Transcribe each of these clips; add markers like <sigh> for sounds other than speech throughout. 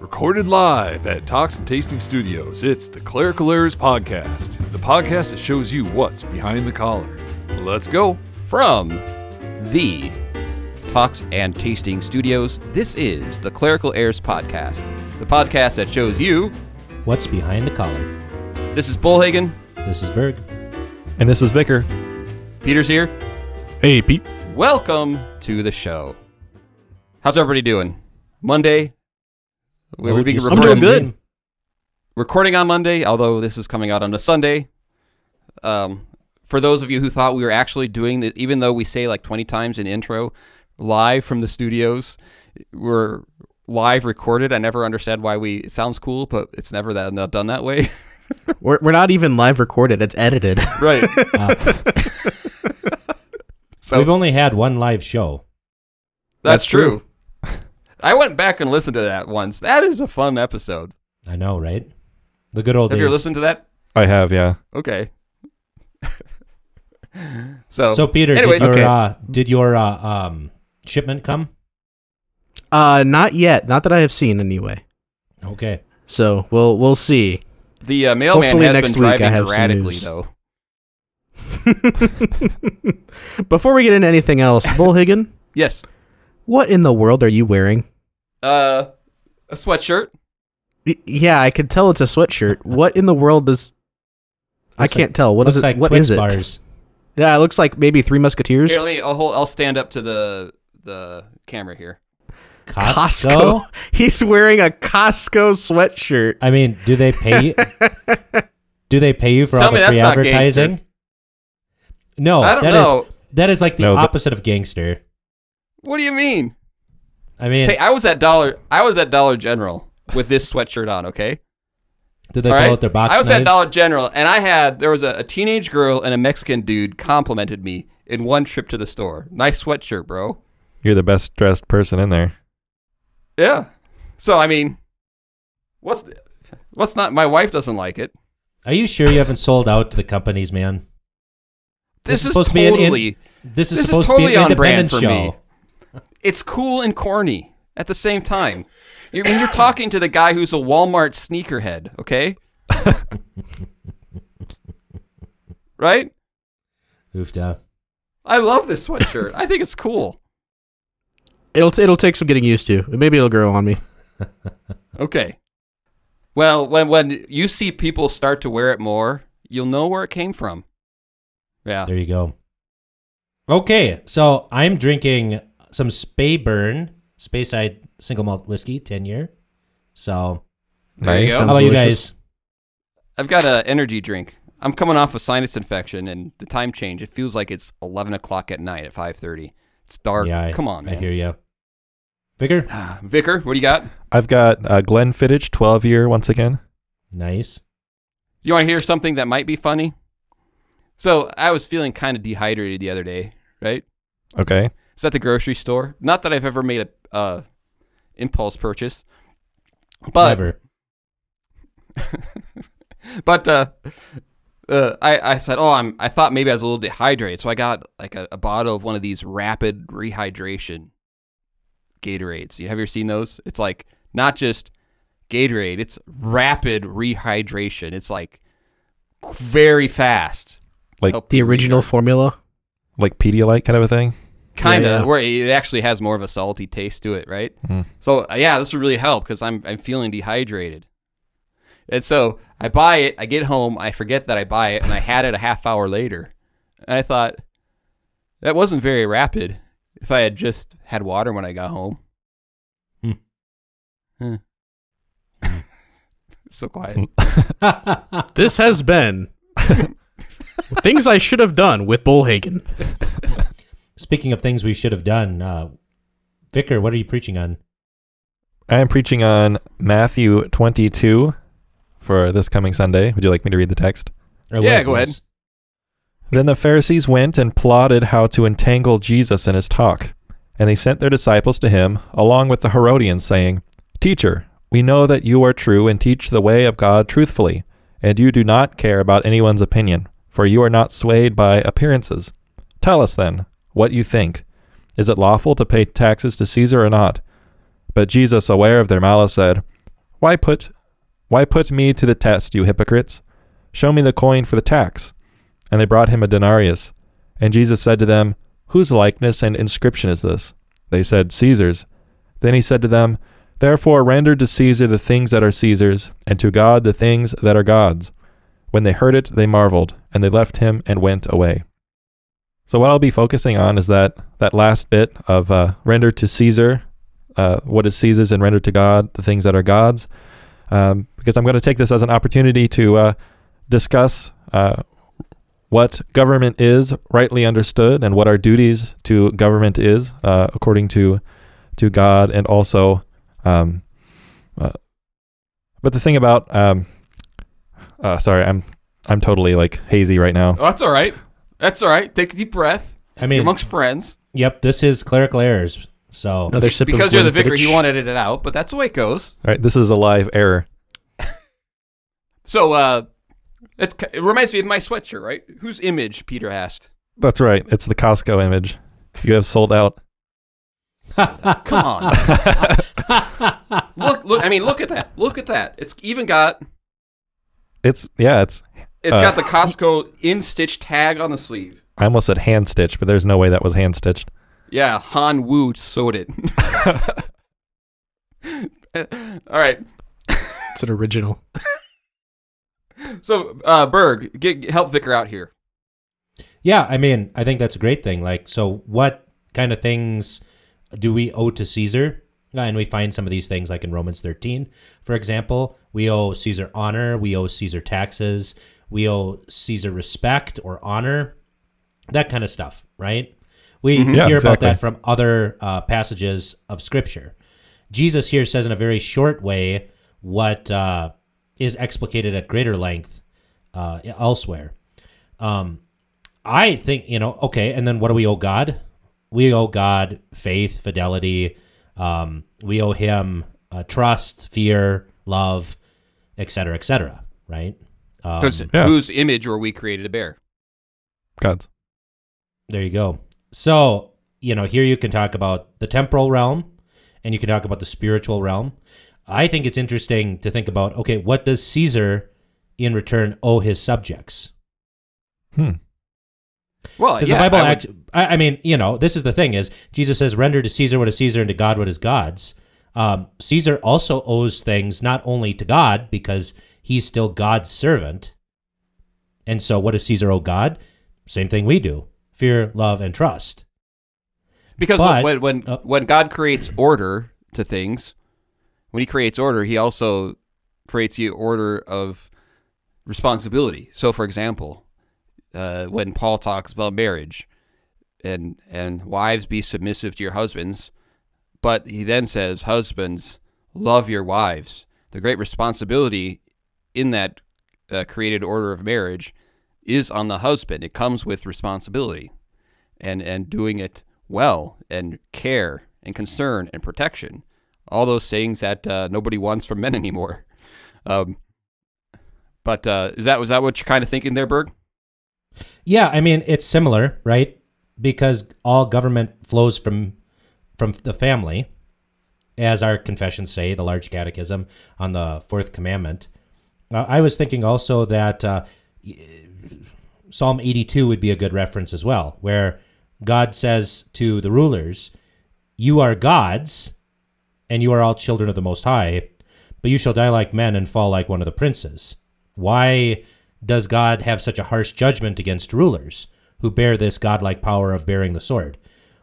Recorded live at Talks and Tasting Studios, it's the Clerical Errors Podcast, the podcast that shows you what's behind the collar. Let's go. From the Talks and Tasting Studios, this is the Clerical Errors Podcast, the podcast that shows you. What's behind the collar? This is Bullhagen. This is Berg. And this is Vicar. Peter's here. Hey, Pete. Welcome to the show. How's everybody doing? Monday. We Oh, would be recording, I'm doing good. recording on Monday, although this is coming out on a Sunday. Um, for those of you who thought we were actually doing this, even though we say like 20 times in intro, live from the studios, we're live recorded. I never understand why we, it sounds cool, but it's never that not done that way. <laughs> We're, we're not even live recorded. It's edited. <laughs> right. Uh, <laughs> So we've only had one live show. that's, that's true. I went back and listened to that once. That is a fun episode. I know, right? The good old Have days. you listened to that? I have, yeah. Okay. <laughs> so, So, Peter, Anyways. did your Okay. uh, did your uh, um, shipment come? Uh, not yet. Not that I have seen anyway. Okay. So we'll we'll see. the uh, mailman hopefully has next been week I driving have some erratically, though. <laughs> Before we get into anything else, Bull Bullhagen, Yes. what in the world are you wearing? Uh, a sweatshirt. Yeah, I can tell it's a sweatshirt. What in the world does? I Looks can't like- tell. What Looks is it? like What Twix is it? bars. Yeah, it looks like maybe Three Musketeers. Here, let me. I'll hold. I'll stand up to the the camera here. Costco? <laughs> He's wearing a Costco sweatshirt. I mean, do they pay you? <laughs> do they pay you for Tell all me the free advertising? gangster. No, I don't that is know. that is like the No, but- opposite of gangster. What do you mean? I mean, Hey, I was at Dollar. I was at Dollar General with this sweatshirt on. Okay. did they All pull right? out their box I was knives? at Dollar General, and I had there was a, a teenage girl and a Mexican dude complimented me in one trip to the store. Nice sweatshirt, bro. You're the best dressed person in there. Yeah. So I mean, what's what's not? My wife doesn't like it. Are you sure you haven't sold out to the companies, man? This, This is is supposed to be an in- totally. This is This is totally to be an on brand for show. me. It's cool and corny at the same time. You- When you're talking to the guy who's a Walmart sneakerhead, okay? <laughs> right? Oofda. I love this sweatshirt. I think it's cool. It'll it'll take some getting used to. Maybe it'll grow on me. <laughs> Okay. Well, when when you see people start to wear it more, you'll know where it came from. Yeah. There you go. Okay, so I'm drinking some Speyburn Speyside single malt whiskey, ten year. So There you Nice. go. how about you guys? I've got an energy drink. I'm coming off a sinus infection, and the time change. It feels like it's 11 o'clock at night at 5:30. It's dark. Yeah, I, Come on, man. I hear you. Bigger, <sighs> Vicar, what do you got? I've got uh, Glenfiddich 12 year once again. nice. Do you want to hear something that might be funny? So I was feeling kind of dehydrated the other day, right? Okay. It's at the grocery store. Not that I've ever made a uh, impulse purchase, but Never. <laughs> but uh, uh, I I said, oh, I'm. I thought maybe I was a little dehydrated, so I got like a, a bottle of one of these rapid rehydration Gatorades. You have you ever seen those? It's like not just Gatorade; it's rapid rehydration. It's like very fast. Like- The original formula. Like Pedialyte kind of a thing. Kind of Yeah, yeah. where it actually has more of a salty taste to it, right? Mm. So uh, yeah, this would really help because I'm I'm feeling dehydrated, and so I buy it. I get home, I forget that I buy it, and I had it a half hour later. And I thought that wasn't very rapid. If I had just had water when I got home. Hmm. Huh. <laughs> so quiet. <laughs> This has been <laughs> things I should have done with Bullhagen. Speaking of things we should have done, uh, Vicar, what are you preaching on? I am preaching on Matthew 22 for this coming Sunday. Would you like me to read the text? Or Yeah, what go ahead. Then the Pharisees went and plotted how to entangle Jesus in his talk. And they sent their disciples to him, along with the Herodians, saying, Teacher, we know that you are true and teach the way of God truthfully, and you do not care about anyone's opinion, for you are not swayed by appearances. Tell us then what you think. Is it lawful to pay taxes to Caesar or not? But Jesus, aware of their malice, said, Why put why put me to the test, you hypocrites? Show me the coin for the tax. And they brought him a denarius. And Jesus said to them, Whose likeness and inscription is this? They said, Caesar's. Then he said to them, Therefore render to Caesar the things that are Caesar's, and to God the things that are God's. When they heard it, they marveled, and they left him and went away. So what I'll be focusing on is that that last bit of uh, render to Caesar uh, what is Caesar's and render to God the things that are God's, um, because I'm going to take this as an opportunity to uh, discuss uh, what government is rightly understood and what our duties to government is uh, according to to God, and also. Um, uh, but the thing about um, sorry, I'm I'm totally like hazy right now. Oh, that's all right. That's all right. Take a deep breath. I You're mean, amongst friends. yep, this is clerical errors. So Another sip of Because you're the vicar, Glenfiddich. he wanted it out, but that's the way it goes. All right, this is a live error. So, uh, it's, it reminds me of my sweatshirt, right? Whose image, Peter asked. That's right. It's the Costco image. You have sold out. <laughs> Come on. <laughs> look, look, I mean, look at that. Look at that. It's even got, It's yeah. It's it's Uh, got the Costco in-stitch tag on the sleeve. I almost said hand stitched, but there's no way that was hand stitched. Yeah, Han Wu sewed it. <laughs> All right. It's an original. <laughs> So, uh, Berg, get, help Vicar out here. Yeah, I mean, I think that's a great thing. Like, so what kind of things do we owe to Caesar? And we find some of these things like in Romans 13, for example. We owe Caesar honor, we owe Caesar taxes, we owe Caesar respect or honor, that kind of stuff, right? We Yeah, hear about exactly. that from other uh, passages of Scripture. Jesus here says in a very short way what uh, is explicated at greater length uh, elsewhere. Um, I think you know. Okay, and then what do we owe God? We owe God faith, fidelity. Um, we owe Him uh, trust, fear, love, etc., etc. Right? Um, Because yeah. whose image were we created to bear? God's. there you go. So you know, here you can talk about the temporal realm, and you can talk about the spiritual realm. I think it's interesting to think about. Okay, what does Caesar in return owe his subjects? Hmm. Well, Because yeah, the Bible, I would- act, I, I mean, you know, this is the thing: is Jesus says, "Render to Caesar what is Caesar, and to God what is God's." Um, Caesar also owes things not only to God because he's still God's servant, and so what does Caesar owe God? Same thing we do: fear, love, and trust. Because But- when when uh, when God creates order to things, when He creates order, He also creates the order of responsibility. So, for example, uh, when Paul talks about marriage, and and wives be submissive to your husbands, but he then says, husbands love your wives. The great responsibility in that uh, created order of marriage is on the husband. It comes with responsibility and and doing it well and care and concern and protection all those things that uh, nobody wants from men <laughs> anymore um, but uh, is that was that what you're kind of thinking there berg Yeah, I mean, it's similar, right? Because all government flows from from the family, as our confessions say, the large catechism on the fourth commandment. Uh, I was thinking also that uh, Psalm 82 would be a good reference as well, where God says to the rulers, You are gods, and you are all children of the Most High, but you shall die like men and fall like one of the princes. Why does God have such a harsh judgment against rulers who bear this godlike power of bearing the sword?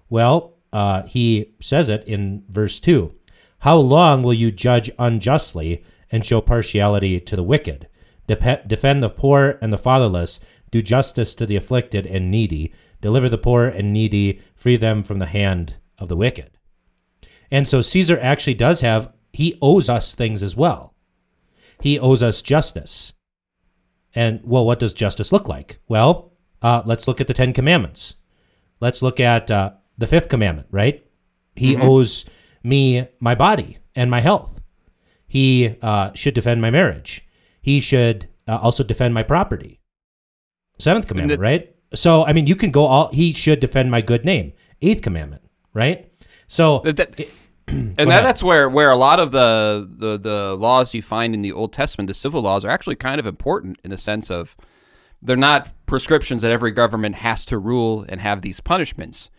Well, uh, he says it in verse 2 How long will you judge unjustly and show partiality to the wicked? Dep- defend the poor and the fatherless, do justice to the afflicted and needy, deliver the poor and needy, free them from the hand of the wicked. And so Caesar actually does have, he owes us things as well. He owes us justice. And well, what does justice look like? Well, uh, let's look at the Ten Commandments. Let's look at uh, the fifth commandment, right? He owes me my body and my health. He uh, should defend my marriage. He should uh, also defend my property. Seventh commandment, the- right? So, I mean, you can go all, he should defend my good name. Eighth commandment, right? So, That- that- <clears throat> and that, that's where where a lot of the, the the laws you find in the Old Testament, the civil laws, are actually kind of important in the sense of they're not prescriptions that every government has to rule and have these punishments,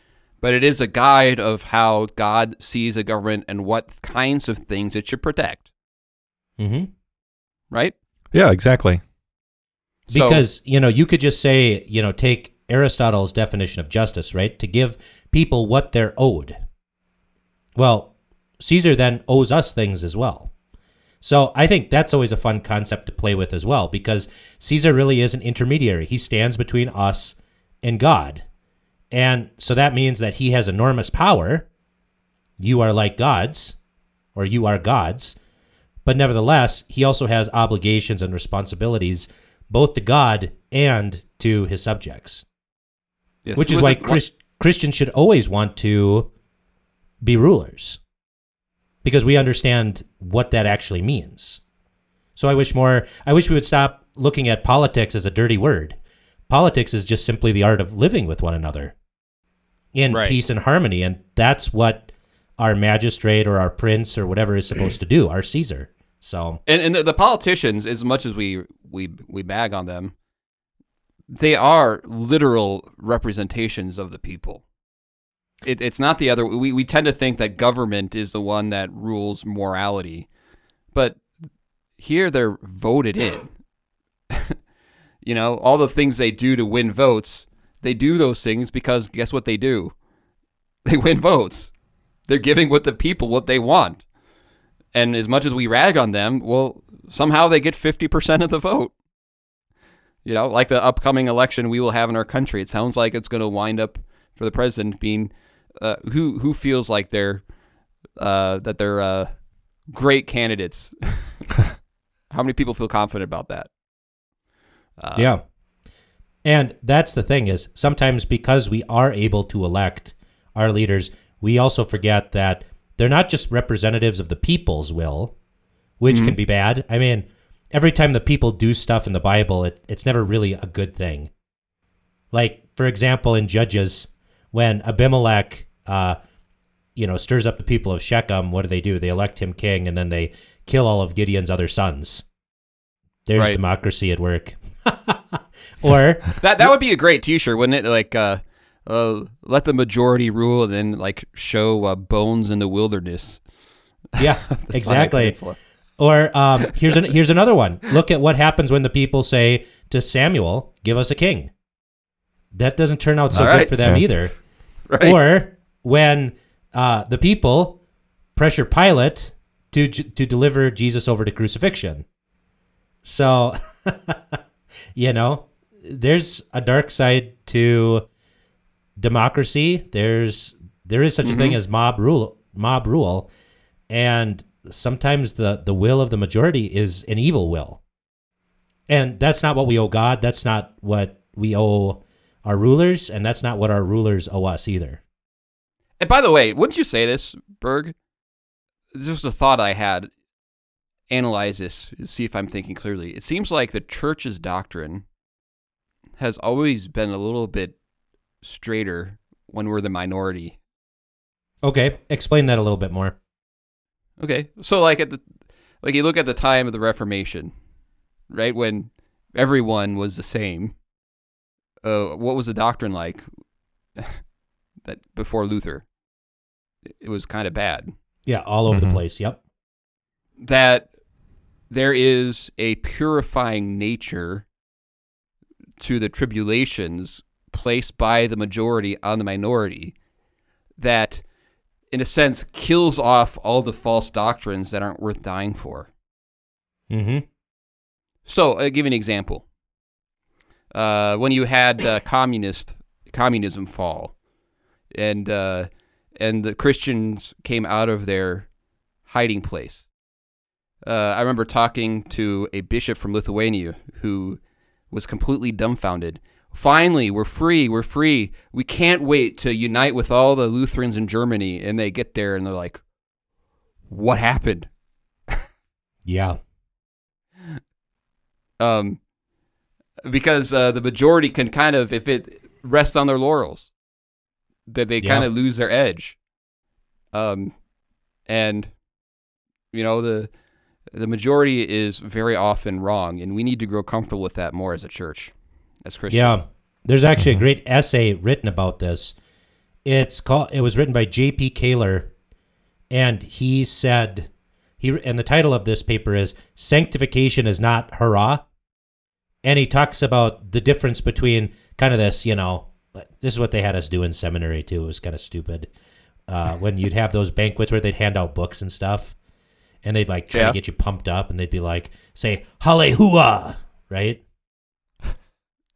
but it is a guide of how God sees a government and what kinds of things it should protect. Mm-hmm. Right? Yeah, exactly. So- Because, you know, you could just say, you know, take Aristotle's definition of justice, right? To give people what they're owed. Well, Caesar then owes us things as well. So I think that's always a fun concept to play with as well, because Caesar really is an intermediary. He stands between us and God. And so that means that he has enormous power. You are like gods, or you are gods. But nevertheless, he also has obligations and responsibilities both to God and to his subjects. Yes, Which is why it- Chris, Christians should always want to be rulers because we understand what that actually means. So I wish more I wish we would stop looking at politics as a dirty word. Politics is just simply the art of living with one another in Right. peace and harmony and that's what our magistrate or our prince or whatever is supposed to do, our Caesar. So and, and the, the politicians, as much as we we we bag on them, they are literal representations of the people. It, it's not the other. We we tend to think that government is the one that rules morality, but here they're voted in. <laughs> you know, all the things they do to win votes, they do those things because guess what they do? They win votes. They're giving what the people what they want. And as much as we rag on them, well, somehow they get 50% of the vote. You know, like the upcoming election we will have in our country. It sounds like it's going to wind up for the president being uh, who who feels like they're uh, that they're uh, great candidates. <laughs> How many people feel confident about that? Uh, Yeah. And that's the thing is sometimes because we are able to elect our leaders, we also forget that they're not just representatives of the people's will, which can be bad. I mean, every time the people do stuff in the Bible, it, it's never really a good thing. Like, for example, in Judges, when Abimelech, uh, you know, stirs up the people of Shechem, what do they do? They elect him king and then they kill all of Gideon's other sons. There's Right. democracy at work. <laughs> or <laughs> That that would be a great T-shirt, wouldn't it? Like, uh, uh, let the majority rule, and then like show uh, bones in the wilderness. yeah, <laughs> The exactly. Or um, here's an, here's another one. Look at what happens when the people say to Samuel, "Give us a king." That doesn't turn out so All good for them Yeah. either. <laughs> Right. Or when uh, the people pressure Pilate to to deliver Jesus over to crucifixion. So, <laughs> you know, there's a dark side to democracy. There's there is such a thing mm-hmm. as mob rule, mob rule, and sometimes the the will of the majority is an evil will. And that's not what we owe God. That's not what we owe our rulers, and that's not what our rulers owe us either. And by the way, wouldn't you say this, Berg? This Just a thought I had. Analyze this, see if I'm thinking clearly. It seems like the church's doctrine has always been a little bit straighter when we're the minority. Okay, explain that a little bit more. Okay, so like at the like you look at the time of the Reformation, right when everyone was the same. Uh, what was the doctrine like? <laughs> that before Luther, it- it was kind of bad. Yeah, all over the Mhm. place. Yep. that there is a purifying nature to the tribulations placed by the majority on the minority that in a sense kills off all the false doctrines that aren't worth dying for Mm-hmm. so i'll give you an example uh, when you had uh, <coughs> communist communism fall and uh, and the christians came out of their hiding place uh, I remember talking to a bishop from Lithuania who was completely dumbfounded. Finally, we're free. We're free. We can't wait to unite with all the Lutherans in Germany. And they get there and they're like, what happened? <laughs> Yeah. Um, because uh, the majority can kind of, if it rests on their laurels, that they Yeah. kind of lose their edge. Um, and you know the the majority is very often wrong, and we need to grow comfortable with that more as a church, as Christians. Yeah. There's actually a great essay written about this. It's called it was written by J.P. Koehler and he said he and the title of this paper is Sanctification is not hurrah. And he talks about the difference between kind of this, you know, this is what they had us do in seminary too. It was kind of stupid. Uh, when you'd have those banquets where they'd hand out books and stuff, and they'd like try Yeah. to get you pumped up, and they'd be like, say, Hallelujah, right?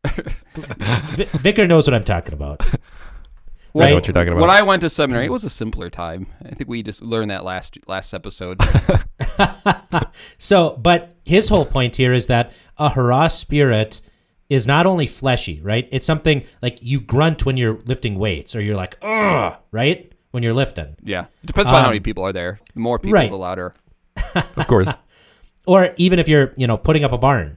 <laughs> Vi- Vicar knows what I'm talking about. I know Right. what you're talking about. When I went to seminary, it was a simpler time. I think we just learned that last last episode. <laughs> So, but his whole point here is that a hurrah spirit is not only fleshy, right? It's something like you grunt when you're lifting weights, or you're like, ugh, right? When you're lifting. yeah, it depends on how Um, many people are there. The more people, right. the louder. of course. <laughs> Or even if you're, you know, putting up a barn,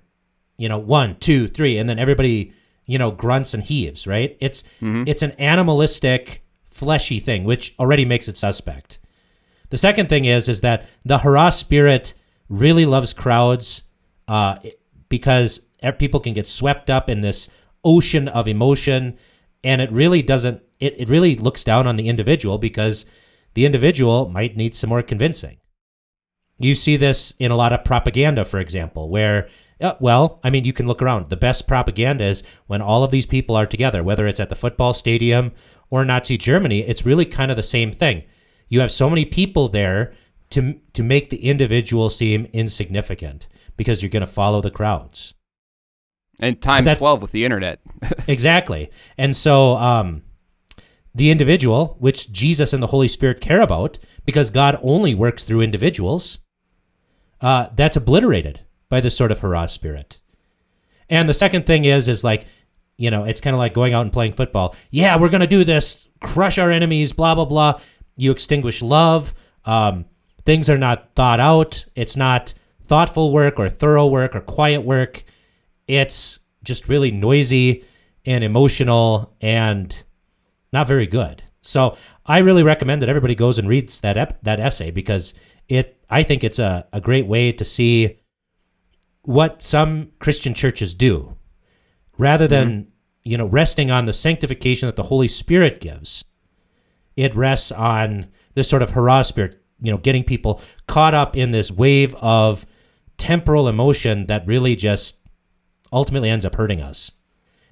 you know, one, two, three, and then everybody, you know, grunts and heaves, right? It's it's an animalistic, fleshy thing, which already makes it suspect. The second thing is is that the hurrah spirit really loves crowds uh, because people can get swept up in this ocean of emotion, and it really doesn't. It, it really looks down on the individual because the individual might need some more convincing. You see this in a lot of propaganda, for example, where, uh, well, I mean, you can look around. The best propaganda is when all of these people are together, whether it's at the football stadium or Nazi Germany, it's really kind of the same thing. You have so many people there to, to make the individual seem insignificant because you're going to follow the crowds. And times that's- twelve with the internet. <laughs> exactly. And so um, the individual, which Jesus and the Holy Spirit care about, because God only works through individuals, uh, that's obliterated by this sort of hurrah spirit. And the second thing is, is like, you know, it's kind of like going out and playing football. Yeah, we're going to do this, crush our enemies, blah, blah, blah. You extinguish love. Um, things are not thought out. It's not thoughtful work or thorough work or quiet work. It's just really noisy and emotional and not very good. So I really recommend that everybody goes and reads that ep- that essay because it I think it's a, a great way to see what some Christian churches do rather than mm-hmm. you know resting on the sanctification that the Holy Spirit gives. It rests on this sort of hurrah spirit, you know, getting people caught up in this wave of temporal emotion that really just ultimately ends up hurting us.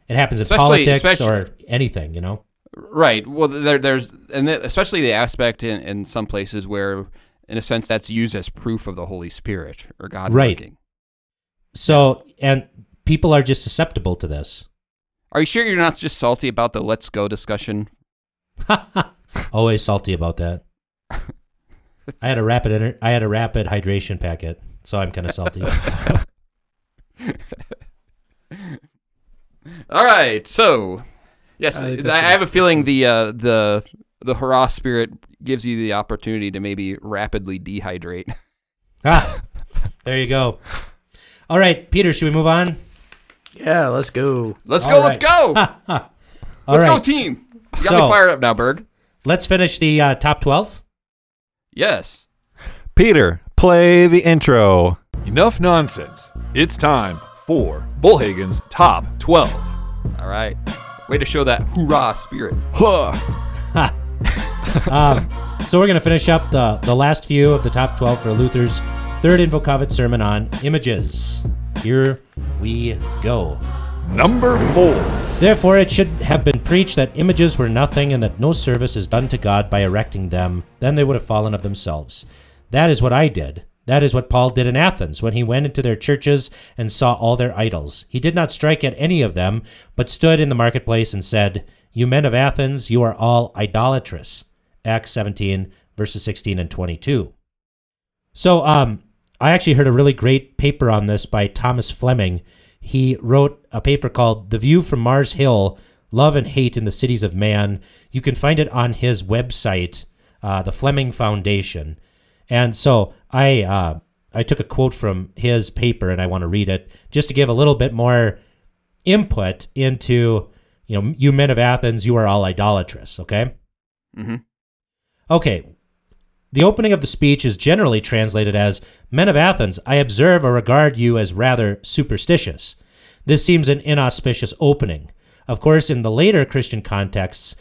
It happens in Especially- politics especially- or anything, you know. Right. Well, there, there's and the, especially the aspect in, in some places where, in a sense, that's used as proof of the Holy Spirit or God Right. working. So, and people are just susceptible to this. Are you sure you're not just salty about the "Let's go" discussion? <laughs> Always salty about that. I had a rapid ener- I had a rapid hydration packet, so I'm kind of salty. <laughs> All right. So, yes, I I, think that's I have a feeling the uh, the the hurrah spirit gives you the opportunity to maybe rapidly dehydrate. ah, there you go. All right, Peter, should we move on? Yeah, let's go. Let's All go. Let's right. go. <laughs> All let's right, go, team. You got So- me fired up now, Berg. Let's finish the uh, top twelve. Yes. Peter, play the intro. Enough nonsense. It's time for Bullhagen's Top 12. All right. Way to show that hoorah spirit. Huh. <laughs> Um, so we're going to finish up the, the last few of the top 12 for Luther's third Invocavit sermon on images. Here we go. Number 4. Therefore, it should have been preached that images were nothing and that no service is done to God by erecting them. Then they would have fallen of themselves. That is what I did. That is what Paul did in Athens when he went into their churches and saw all their idols. He did not strike at any of them, but stood in the marketplace and said, You men of Athens, you are all idolatrous. Acts 17, verses 16 and 22. So, um, I actually heard a really great paper on this by Thomas Fleming. He wrote a paper called The View from Mars Hill Love and Hate in the Cities of Man. You can find it on his website, uh, the Fleming Foundation. And so I, uh, I took a quote from his paper and I want to read it just to give a little bit more input into, you know, you men of Athens, you are all idolatrous, okay? Mm-hmm. Okay. The opening of the speech is generally translated as Men of Athens, I observe or regard you as rather superstitious. This seems an inauspicious opening. Of course, in the later Christian contexts,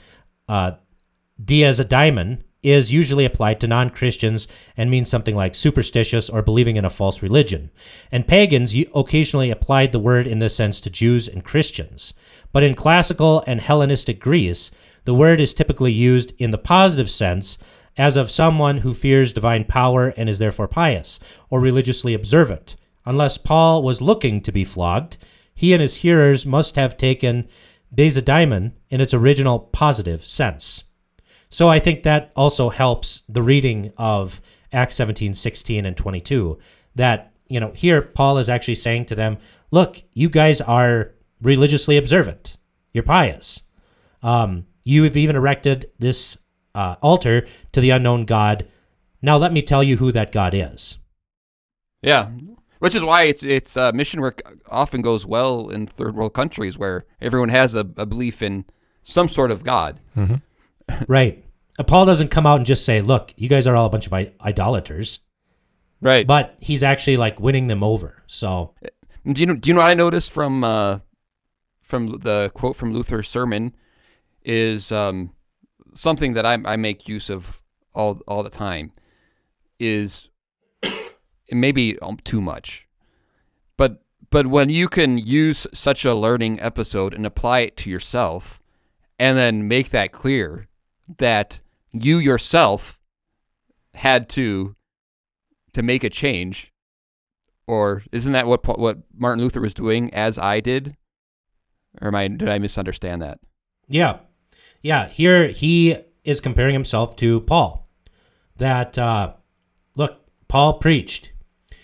uh, deisidaimon is usually applied to non Christians and means something like superstitious or believing in a false religion. And pagans occasionally applied the word in this sense to Jews and Christians. But in classical and Hellenistic Greece, the word is typically used in the positive sense as of someone who fears divine power and is therefore pious or religiously observant. Unless Paul was looking to be flogged, he and his hearers must have taken deisidaimon in its original positive sense. So I think that also helps the reading of Acts 17, 16, and 22. That, you know, here Paul is actually saying to them, look, you guys are religiously observant. You're pious. Um, you have even erected this uh, altar to the unknown God. Now let me tell you who that God is. Yeah, which is why it's it's uh, mission work often goes well in third world countries where everyone has a, a belief in some sort of God. Mm-hmm. <laughs> right. Uh, Paul doesn't come out and just say, "Look, you guys are all a bunch of I- idolaters," Right. but he's actually like winning them over. So Do you know? Do you know what I noticed from uh, from the quote from Luther's sermon is um, something that I, I make use of all all the time is <coughs> it may be um, too much, but but when you can use such a learning episode and apply it to yourself, and then make that clear that you yourself had to to make a change or isn't that what what Martin Luther was doing as I did? Or am I did I misunderstand that? Yeah. Yeah. Here he is comparing himself to Paul. That, uh, look, Paul preached.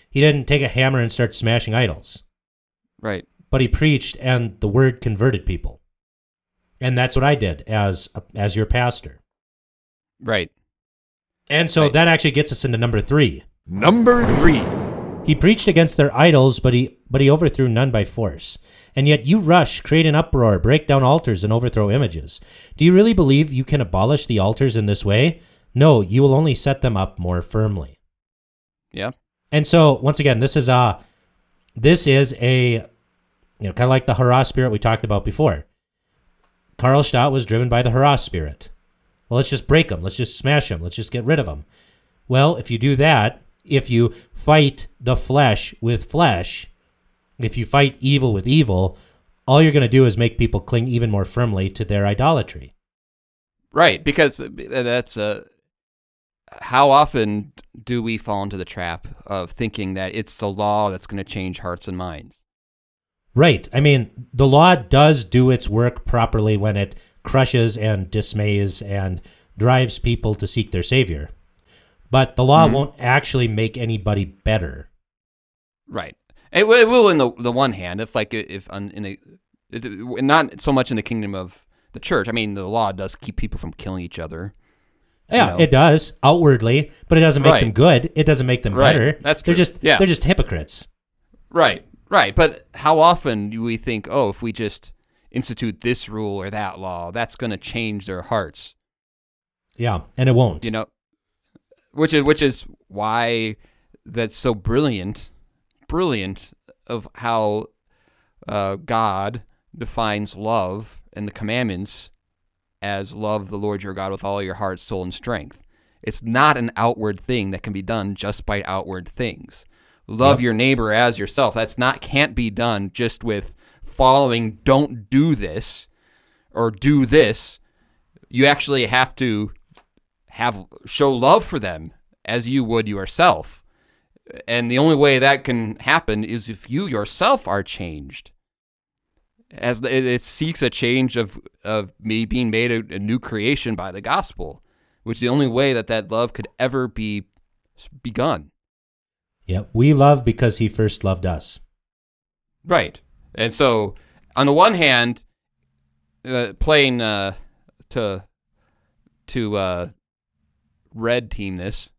He didn't take a hammer and start smashing idols, Right. but he preached and the word converted people. And that's what I did as as your pastor. Right. And so Right. that actually gets us into number 3. Number three. He preached against their idols, but he but he overthrew none by force. And yet you rush, create an uproar, break down altars, and overthrow images. Do you really believe you can abolish the altars in this way? No, you will only set them up more firmly. Yeah. And so once again, this is a this is a you know kind of like the hurrah spirit we talked about before. Karlstadt was driven by the hurrah spirit. Well, let's just break them. Let's just smash them. Let's just get rid of them. Well, if you do that, if you fight the flesh with flesh, if you fight evil with evil, all you're going to do is make people cling even more firmly to their idolatry. Right. Because that's uh, how often do we fall into the trap of thinking that it's the law that's going to change hearts and minds? Right. I mean, the law does do its work properly when it crushes and dismays and drives people to seek their savior. But the law Mhm. won't actually make anybody better. Right. It, will- it will in the the one hand if like if on, in the it, not so much in the kingdom of the church. I mean, the law does keep people from killing each other. Yeah, know. it does outwardly, but it doesn't make Right. them good. It doesn't make them Right. better. That's true. they're just Yeah. they're just hypocrites. Right, right. But how often do we think, oh, if we just institute this rule or that law, that's going to change their hearts? Yeah, and it won't. You know, which is which is why that's so brilliant, brilliant of how uh, God defines love and the commandments as love the Lord your God with all your heart, soul, and strength. It's not an outward thing that can be done just by outward things. Love Yep. your neighbor as yourself. That's not can't be done just with following don't do this or do this. You actually have to have show love for them as you would yourself. And the only way that can happen is if you yourself are changed. As it, it seeks a change of of me being made a, a new creation by the gospel, which is the only way that that love could ever be begun. Yeah, we love because he first loved us. Right. And so, on the one hand, uh, playing uh, to to uh, red team this,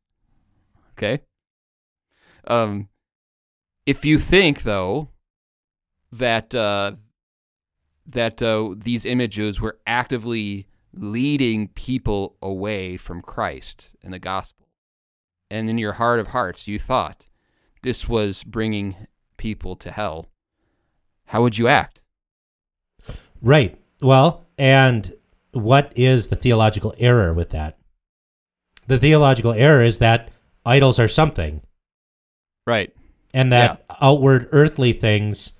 okay. Um, if you think though that uh, that uh, these images were actively leading people away from Christ and the gospel, and in your heart of hearts you thought this was bringing people to hell, how would you act? Right. Well, and what is the theological error with that? The theological error is that idols are something, Right. and that outward earthly things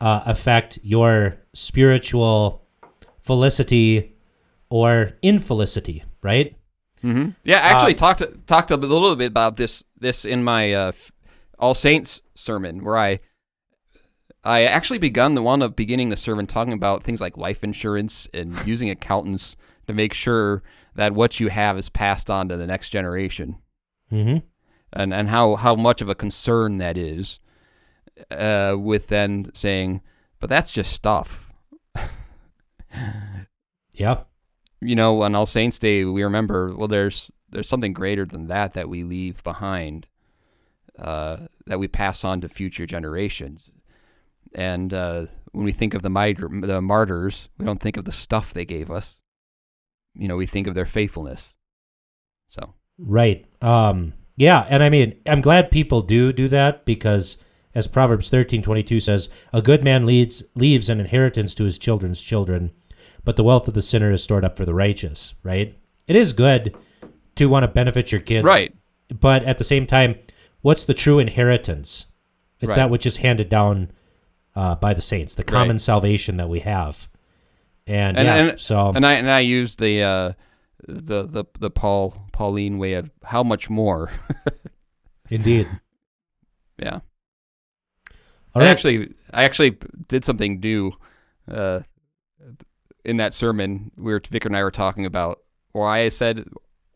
uh, affect your spiritual felicity or infelicity, right? Mm-hmm. Yeah, I actually talked talked a little bit about this this in my uh, All Saints sermon, where I I actually begun the one of beginning the sermon talking about things like life insurance and using accountants to make sure that what you have is passed on to the next generation, Mm-hmm. And and how how much of a concern that is. Uh, with then saying, but that's just stuff. Yeah. you know, on All Saints Day, we remember well, there's there's something greater than that that we leave behind, uh, that we pass on to future generations. And uh, when we think of the, mitre, the martyrs, we don't think of the stuff they gave us. You know, we think of their faithfulness. So Right. Um yeah, and I mean, I'm glad people do do that because as Proverbs 13:22 says, a good man leads leaves an inheritance to his children's children, but the wealth of the sinner is stored up for the righteous, right? It is good to want to benefit your kids. Right. But at the same time, what's the true inheritance? It's Right. that which is handed down uh, by the saints, the common Right. salvation that we have. And, And- yeah, and- so and I and I use the uh, the the the Paul Pauline way of how much more. <laughs> indeed. yeah. All I right. actually, I actually did something new uh, in that sermon. We were Vicar and I were talking about why I said,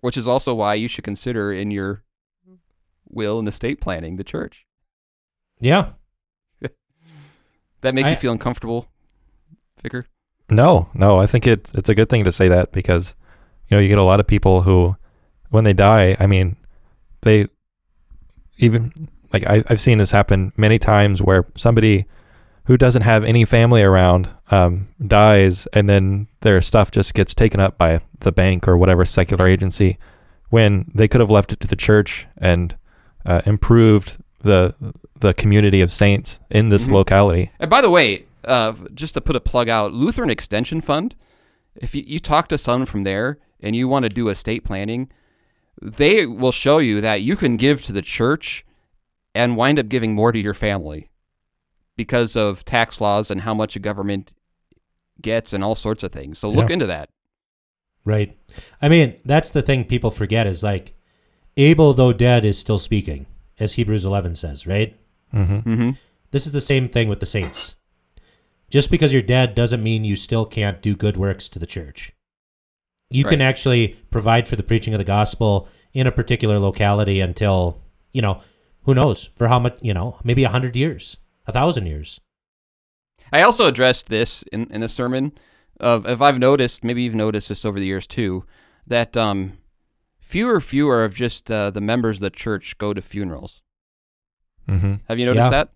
which is also why you should consider in your will and estate planning the church. yeah. <laughs> That make I- you feel uncomfortable, Vicar? No, no, I think it's it's a good thing to say that because you know you get a lot of people who when they die, I mean, they even like I, I've seen this happen many times where somebody who doesn't have any family around um, dies, and then their stuff just gets taken up by the bank or whatever secular agency when they could have left it to the church and uh, improved the the community of saints in this Mhm. locality. And by the way, uh, just to put a plug out, Lutheran Extension Fund. If you, you talk to someone from there and you want to do estate planning, they will show you that you can give to the church and wind up giving more to your family because of tax laws and how much a government gets and all sorts of things. So look Yeah. into that. Right. I mean, that's the thing people forget is like Abel, though dead, is still speaking, as Hebrews 11 says, right? Mm-hmm. Mm-hmm. This is the same thing with the saints. Just because you're dead doesn't mean you still can't do good works to the church. You can actually provide for the preaching of the gospel in a particular locality until, you know, who knows, for how much, you know, maybe a hundred years, a thousand years. I also addressed this in, in the sermon. Of if I've noticed, maybe you've noticed this over the years too, that um, fewer fewer of just uh, the members of the church go to funerals. Mm-hmm. Have you noticed Yeah. that?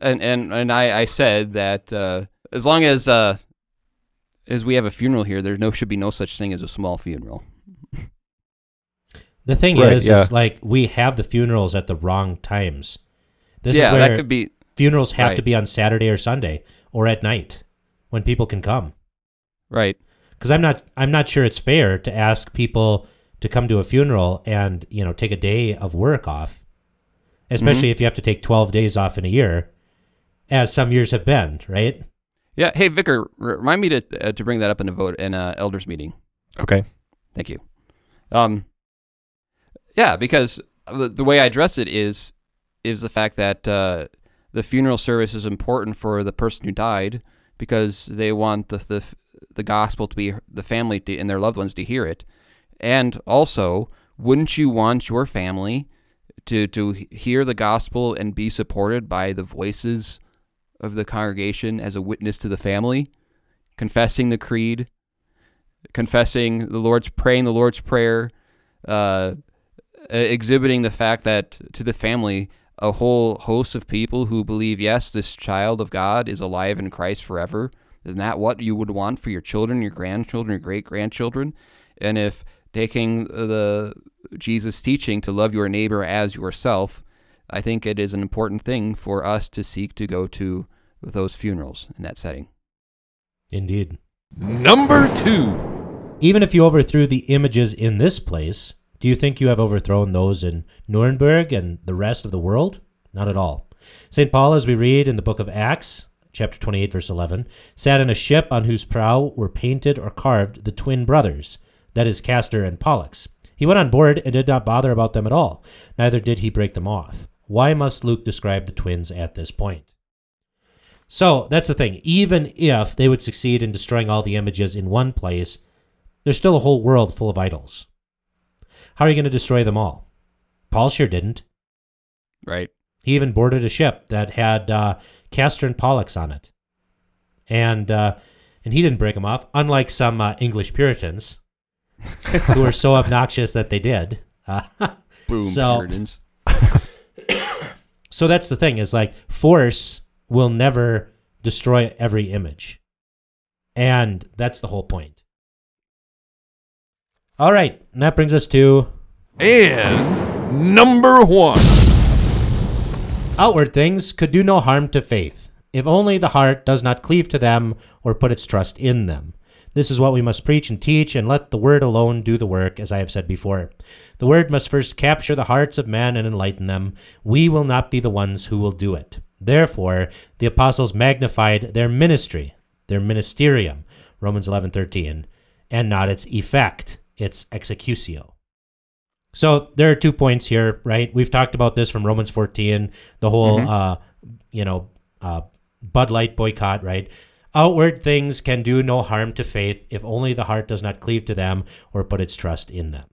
And and and I, I said that uh, as long as uh, as we have a funeral here, there no should be no such thing as a small funeral. The thing Right, is, yeah. is like we have the funerals at the wrong times. This yeah, is where that could be funerals have to be on Saturday or Sunday or at night when people can come. right. Because I'm not, I'm not sure it's fair to ask people to come to a funeral and you know take a day of work off, especially mm-hmm. if you have to take 12 days off in a year, as some years have been, right? Yeah. Hey, Vicar, remind me to uh, to bring that up in a vote in a elders meeting. Okay. Thank you. Um, yeah, because the, the way I address it is is the fact that uh, the funeral service is important for the person who died because they want the the, the gospel to be the family to, and their loved ones to hear it, and also wouldn't you want your family to to hear the gospel and be supported by the voices of the congregation as a witness to the family, confessing the creed, confessing the Lord's praying the Lord's prayer, uh, exhibiting the fact that to the family a whole host of people who believe yes this child of God is alive in Christ forever. Isn't that what you would want for your children, your grandchildren, your great grandchildren? And if taking the Jesus' teaching to love your neighbor as yourself, I think it is an important thing for us to seek to go to those funerals in that setting. Indeed. Number two. Even if you overthrew the images in this place, do you think you have overthrown those in Nuremberg and the rest of the world? Not at all. St. Paul, as we read in the book of Acts, chapter 28, verse 11, sat in a ship on whose prow were painted or carved the twin brothers, that is, Castor and Pollux. He went on board and did not bother about them at all, neither did he break them off. Why must Luke describe the twins at this point? So that's the thing. Even if they would succeed in destroying all the images in one place, there's still a whole world full of idols. How are you going to destroy them all? Paul sure didn't. Right. He even boarded a ship that had uh, Castor and Pollux on it, and uh, and he didn't break them off. Unlike some uh, English Puritans, <laughs> who were so obnoxious that they did. <laughs> Boom, So- Puritans. So that's the thing is like force will never destroy every image, and that's the whole point. All right, and that brings us to And number one. Outward things could do no harm to faith, if only the heart does not cleave to them or put its trust in them. This is what we must preach and teach, and let the word alone do the work, as I have said before. The word must first capture the hearts of men and enlighten them. We will not be the ones who will do it. Therefore, the apostles magnified their ministry, their ministerium, Romans 11:13, and not its effect, its executio. So there are two points here, right? We've talked about this from Romans 14, the whole, Mhm. uh, you know, uh, Bud Light boycott, right? Outward things can do no harm to faith if only the heart does not cleave to them or put its trust in them.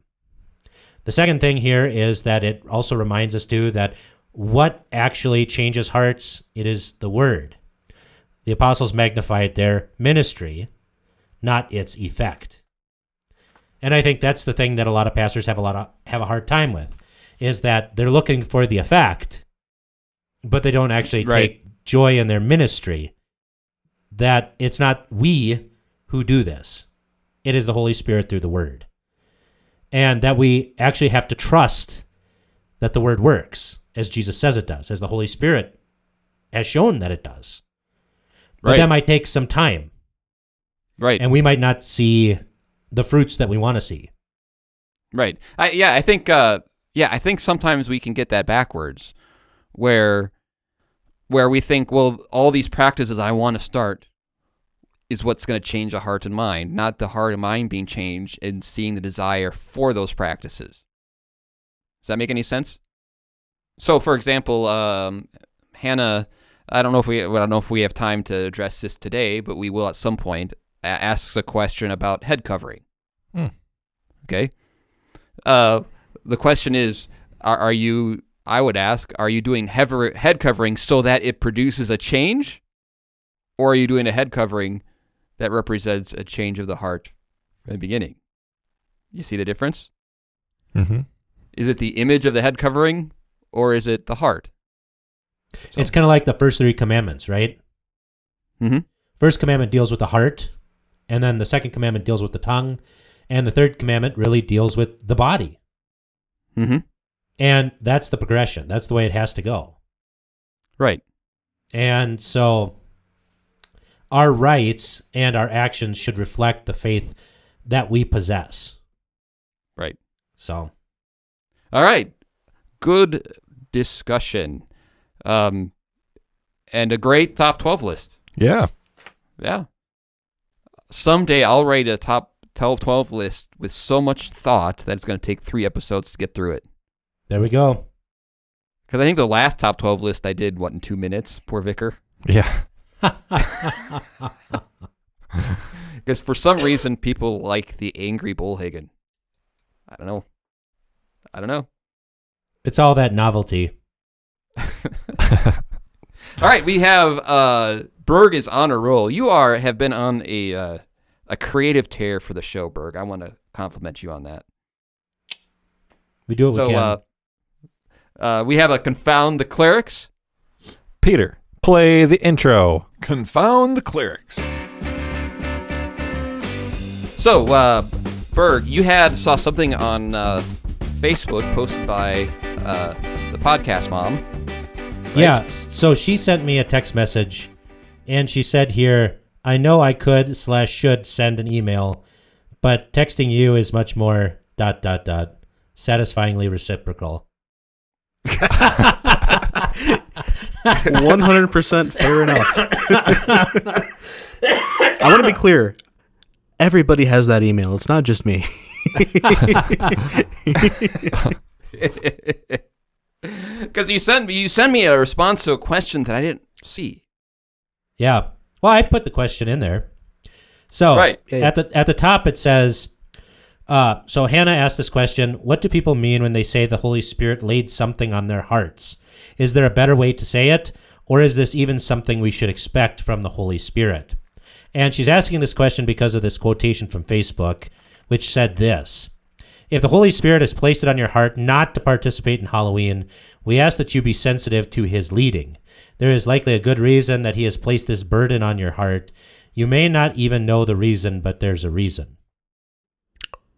The second thing here is that it also reminds us too that what actually changes hearts it is the word. The apostles magnified their ministry, not its effect. And I think that's the thing that a lot of pastors have a lot of have a hard time with is that they're looking for the effect, but they don't actually Right. take joy in their ministry. That it's not we who do this. It is the Holy Spirit through the word. And that we actually have to trust that the word works as Jesus says it does, as the Holy Spirit has shown that it does. But Right. that might take some time Right. and we might not see the fruits that we want to see. Right. I, yeah, I think. Uh, yeah, I think sometimes we can get that backwards, where, where we think, well, all these practices I want to start, is what's going to change a heart and mind, not the heart and mind being changed and seeing the desire for those practices. Does that make any sense? So, for example, um, Hannah, I don't know if we, well, I don't know if we have time to address this today, but we will at some point. Asks a question about head covering. Hmm. Okay. Uh, the question is, are, are you? I would ask, are you doing head covering so that it produces a change, or are you doing a head covering that represents a change of the heart from the beginning? You see the difference? Mm-hmm. Is it the image of the head covering, or is it the heart? It's kind of like the first three commandments, right? Mm-hmm. First commandment deals with the heart, and then the second commandment deals with the tongue, and the third commandment really deals with the body. Mm-hmm. And that's the progression. That's the way it has to go. Right. And so our rights and our actions should reflect the faith that we possess. Right. So, All right. Good discussion. Um, and a great top 12 list. Yeah. Yeah. Someday I'll write a top 12, 12 list with so much thought that it's going to take three episodes to get through it. There we go. Because I think the last top 12 list I did, what, in two minutes? Poor Vicar. Yeah. <laughs> Because for some reason, people like the angry Bullhagen. I don't know. I don't know. It's all that novelty. <laughs> <laughs> All right, we have uh Berg is on a roll. You are have been on a uh, a creative tear for the show, Berg. I want to compliment you on that. We do what so we can. uh uh we have a confound the clerics. Peter, play the intro. Confound the clerics. So uh Berg, you had saw something on uh Facebook posted by uh, the podcast mom. Yeah. So she sent me a text message, and she said here, "I know I could slash should send an email, but texting you is much more dot dot dot satisfyingly reciprocal." 100% fair enough. I want to be clear. Everybody has that email. It's not just me. <laughs> Because you sent me you sent me a response to a question that I didn't see. Yeah. Well, I put the question in there. So Right. Yeah, yeah. at the at the top it says, uh, so Hannah asked this question: What do people mean when they say the Holy Spirit laid something on their hearts? Is there a better way to say it, or is this even something we should expect from the Holy Spirit? And she's asking this question because of this quotation from Facebook, which said this. If the Holy Spirit has placed it on your heart not to participate in Halloween, we ask that you be sensitive to his leading. There is likely a good reason that he has placed this burden on your heart. You may not even know the reason, but there's a reason.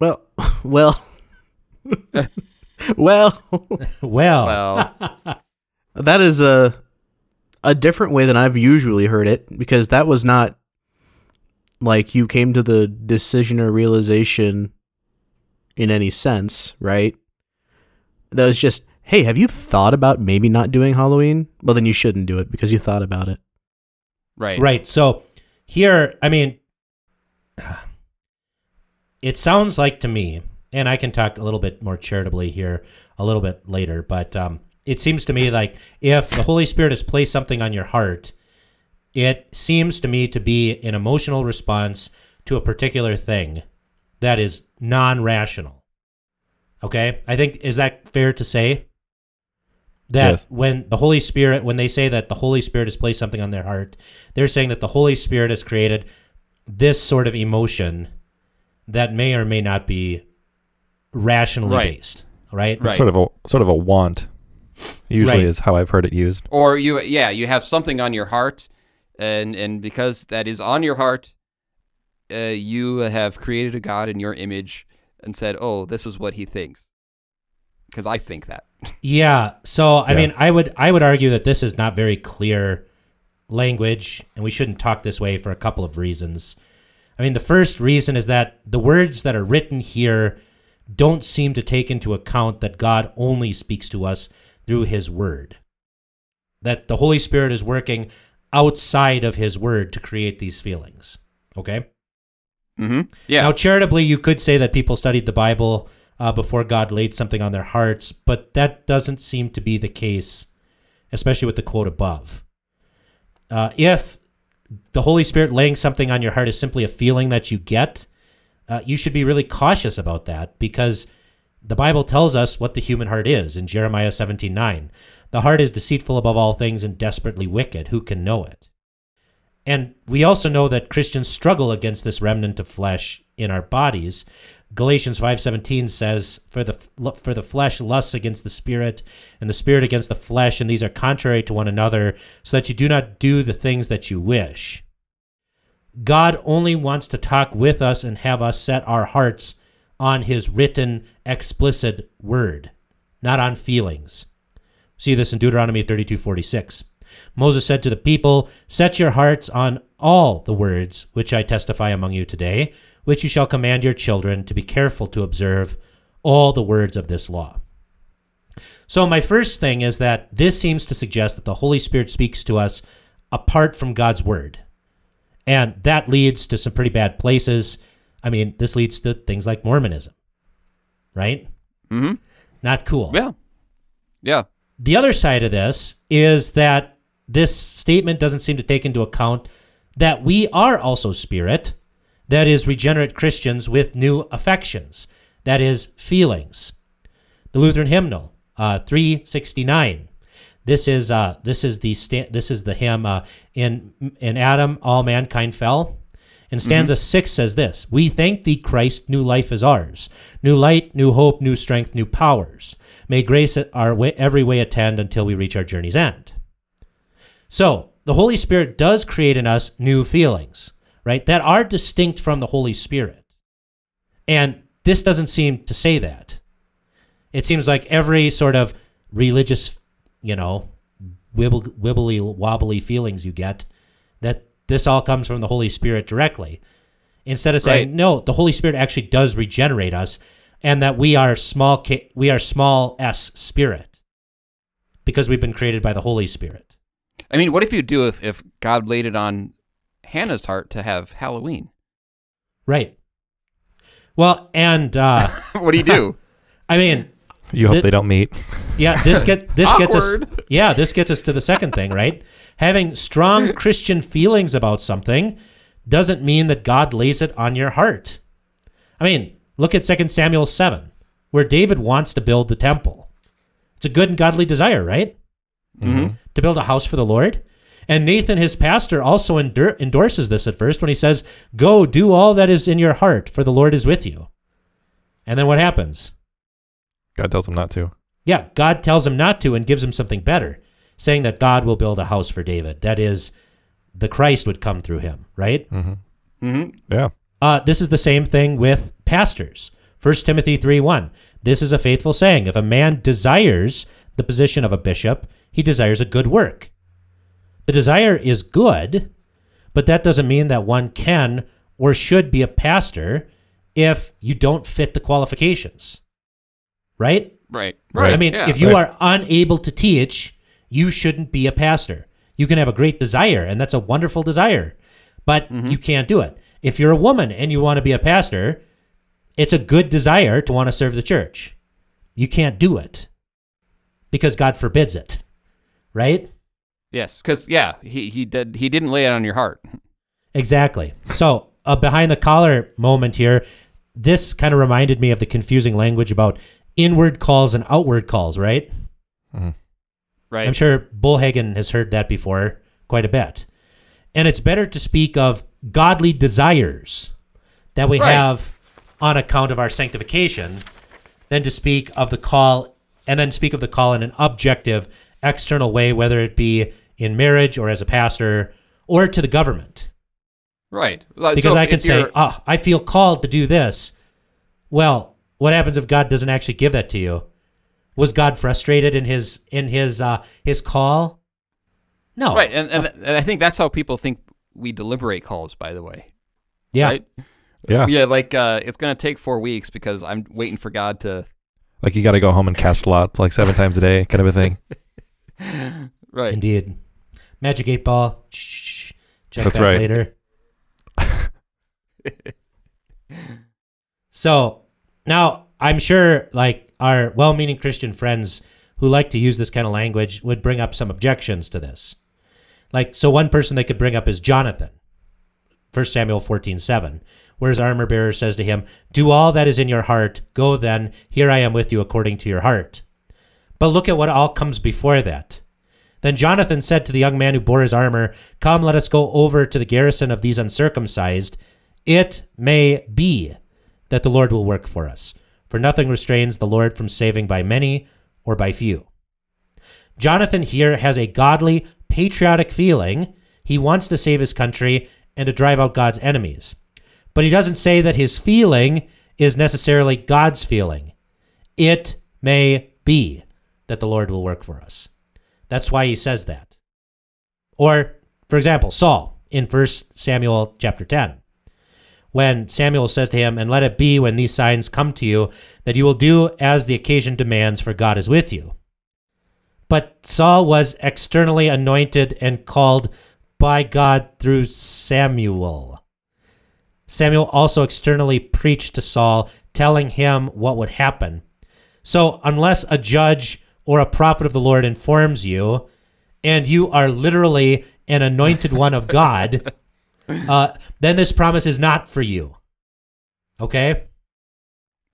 <laughs> <laughs> Well, well, well. Well, <laughs> Well, That is a a different way than I've usually heard it because that was not like you came to the decision or realization in any sense, right? That was just, hey, have you thought about maybe not doing Halloween? Well, then you shouldn't do it because you thought about it. right. right. So here, I mean, it sounds like to me, and I can talk a little bit more charitably here a little bit later, but um, it seems to me like if the Holy Spirit has placed something on your heart, it seems to me to be an emotional response to a particular thing that is non-rational. Okay? I think is that fair to say? That Yes. when the Holy Spirit when they say that the Holy Spirit has placed something on their heart, they're saying that the Holy Spirit has created this sort of emotion that may or may not be rationally Right. based, right? Right. Sort of a sort of a want. Usually Right. is how I've heard it used. Or you, yeah, you have something on your heart, and and because that is on your heart, uh, you have created a God in your image and said, "Oh, this is what He thinks," because I think that. <laughs> Yeah. So I Yeah. mean, I would I would argue that this is not very clear language, and we shouldn't talk this way for a couple of reasons. I mean, the first reason is that the words that are written here don't seem to take into account that God only speaks to us through His Word. That the Holy Spirit is working outside of His Word to create these feelings. Okay. Mm-hmm. Yeah. Now, charitably, you could say that people studied the Bible uh, before God laid something on their hearts, but that doesn't seem to be the case, especially with the quote above. Uh, if the Holy Spirit laying something on your heart is simply a feeling that you get, uh, you should be really cautious about that because the Bible tells us what the human heart is in Jeremiah 17 9. The heart is deceitful above all things and desperately wicked. Who can know it? And we also know that Christians struggle against this remnant of flesh in our bodies. Galatians 5:17 says, "For the for the flesh lusts against the spirit, and the spirit against the flesh, and these are contrary to one another, so that you do not do the things that you wish." God only wants to talk with us and have us set our hearts on his written explicit word, not on feelings. See this in Deuteronomy 32:46. Moses said to the people, Set your hearts on all the words which I testify among you today, which you shall command your children to be careful to observe all the words of this law. So, my first thing is that this seems to suggest that the Holy Spirit speaks to us apart from God's word. And that leads to some pretty bad places. I mean, this leads to things like Mormonism, right? Mm-hmm. Not cool. Yeah. Yeah. The other side of this is that this statement doesn't seem to take into account that we are also spirit, that is, regenerate Christians with new affections, that is, feelings. The Lutheran hymnal, uh, 369. This is uh, this is the sta- this is the hymn uh, in in Adam all mankind fell. And stanza six says this: We thank thee, Christ, new life is ours, new light, new hope, new strength, new powers. May grace our way, every way attend until we reach our journey's end. So the Holy Spirit does create in us new feelings, right? That are distinct from the Holy Spirit, and this doesn't seem to say that. It seems like every sort of religious, you know, wibble, wibbly wobbly feelings you get, that this all comes from the Holy Spirit directly. Instead of saying, Right. no, the Holy Spirit actually does regenerate us, and that we are small, ca- we are small s spirit, because we've been created by the Holy Spirit. I mean, what if you do if, if God laid it on Hannah's heart to have Halloween? Right. Well, and uh, <laughs> what do you do? <laughs> I mean, You hope Th- they don't meet. Yeah, this get <laughs> this gets us. Yeah, this gets us to the second thing, right? Having strong Christian feelings about something doesn't mean that God lays it on your heart. I mean, look at 2 Samuel 7, where David wants to build the temple. It's a good and godly desire, right? Mm-hmm. To build a house for the Lord. And Nathan, his pastor, also endor- endorses this at first when he says, Go, do all that is in your heart, for the Lord is with you. And then what happens? God tells him not to. Yeah, God tells him not to and gives him something better, saying that God will build a house for David. That is, the Christ would come through him, right? Mm-hmm. Yeah. Uh, this is the same thing with pastors. 1 Timothy 3 1. This is a faithful saying. If a man desires the position of a bishop, he desires a good work. The desire is good, but that doesn't mean that one can or should be a pastor if you don't fit the qualifications. Right? Right. Right. I mean, yeah. if you right. are unable to teach, you shouldn't be a pastor. You can have a great desire, and that's a wonderful desire, but mm-hmm. you can't do it. If you're a woman and you want to be a pastor, it's a good desire to want to serve the church. You can't do it because God forbids it, right? Yes, because yeah, he he did he didn't lay it on your heart. Exactly. So, a behind the collar moment here. This kind of reminded me of the confusing language about inward calls and outward calls, right? Mm-hmm. Right. I'm sure Bullhagen has heard that before quite a bit. And it's better to speak of godly desires that we Right. have on account of our sanctification than to speak of the call and then speak of the call in an objective, external way, whether it be in marriage or as a pastor or to the government. Right. Uh, Because so I if- can say, you're- oh, I feel called to do this. Well, what happens if God doesn't actually give that to you? Was God frustrated in his in his uh, his call? No. right, and, and and I think that's how people think we deliberate calls. By the way. Yeah. Right. Yeah. Yeah. Like uh, it's gonna take four weeks because I'm waiting for God to. Like you got to go home and cast lots like seven times a day, kind of a thing. <laughs> Right. Indeed. Magic eight ball. Shh. Check That's that right. later. <laughs> so now I'm sure like our well meaning Christian friends who like to use this kind of language would bring up some objections to this. Like so one person they could bring up is Jonathan. 1 Samuel 14, 7, where his armor bearer says to him, Do all that is in your heart. Go then, here I am with you according to your heart. But look at what all comes before that. Then Jonathan said to the young man who bore his armor, Come, let us go over to the garrison of these uncircumcised. It may be that the Lord will work for us, for nothing restrains the Lord from saving by many or by few. Jonathan here has a godly, patriotic feeling. He wants to save his country and to drive out God's enemies. But he doesn't say that his feeling is necessarily God's feeling. It may be that the Lord will work for us. That's why he says that. Or, for example, Saul in 1 Samuel chapter 10. When Samuel says to him, And let it be when these signs come to you, that you will do as the occasion demands, for God is with you. But Saul was externally anointed and called by God through Samuel. Samuel also externally preached to Saul, telling him what would happen. So, unless a judge or a prophet of the Lord informs you, and you are literally an anointed one of God, <laughs> uh, then this promise is not for you. Okay?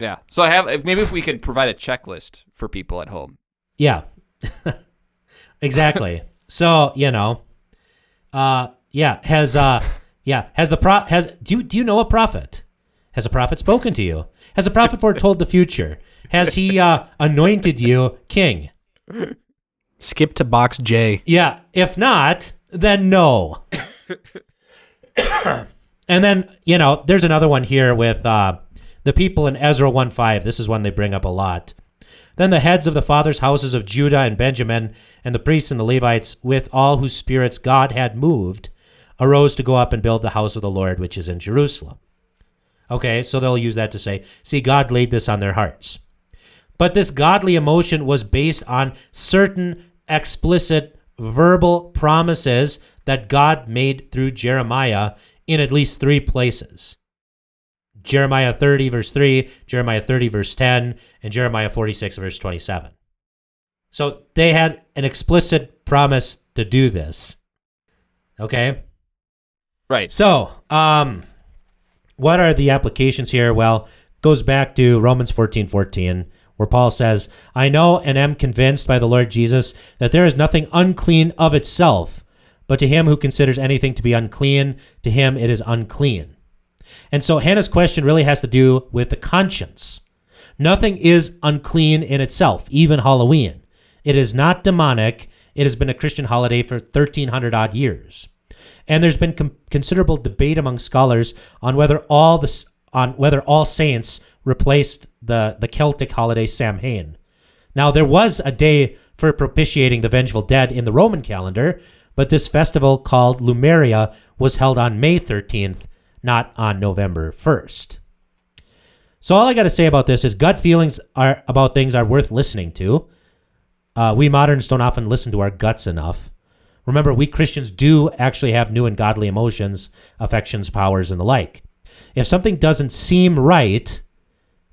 Yeah. So I have maybe if we could provide a checklist for people at home. Yeah. <laughs> exactly. so, you know, uh yeah, has uh yeah, has the pro has do you do you know a prophet? Has a prophet spoken to you? Has a prophet foretold the future? Has he uh anointed you king? Skip to box J. Yeah, if not, then no. and then, you know, there's another one here with uh, the people in Ezra 1 5. This is one they bring up a lot. Then the heads of the fathers' houses of Judah and Benjamin, and the priests and the Levites, with all whose spirits God had moved, arose to go up and build the house of the Lord, which is in Jerusalem. Okay, so they'll use that to say, see, God laid this on their hearts. But this godly emotion was based on certain explicit verbal promises that God made through Jeremiah in at least three places. Jeremiah 30, verse 3, Jeremiah 30, verse 10, and Jeremiah 46, verse 27. So they had an explicit promise to do this. Okay? Right. So, um, what are the applications here? Well, goes back to Romans 14 14, where Paul says, I know and am convinced by the Lord Jesus that there is nothing unclean of itself, but to him who considers anything to be unclean, to him it is unclean. And so Hannah's question really has to do with the conscience. Nothing is unclean in itself, even Halloween. It is not demonic. It has been a Christian holiday for 1300 odd years. And there's been com- considerable debate among scholars on whether all the on whether all saints replaced the the Celtic holiday Samhain. Now there was a day for propitiating the vengeful dead in the Roman calendar, but this festival called Lemuria was held on May 13th, not on November 1st. So all I got to say about this is gut feelings are about things are worth listening to. Uh, we moderns don't often listen to our guts enough. Remember, we Christians do actually have new and godly emotions, affections, powers, and the like. If something doesn't seem right,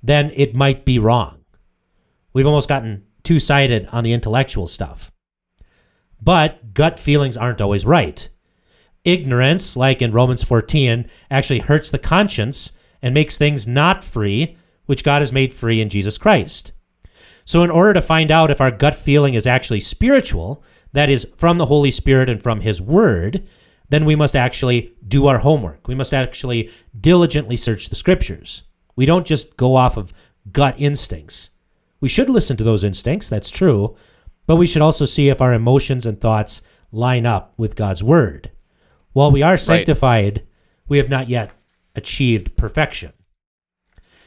then it might be wrong. We've almost gotten two sided on the intellectual stuff. But gut feelings aren't always right. Ignorance, like in Romans 14, actually hurts the conscience and makes things not free, which God has made free in Jesus Christ. So, in order to find out if our gut feeling is actually spiritual, that is, from the Holy Spirit and from His Word, then we must actually do our homework. We must actually diligently search the Scriptures. We don't just go off of gut instincts. We should listen to those instincts, that's true, but we should also see if our emotions and thoughts line up with God's Word. While we are sanctified, we have not yet achieved perfection.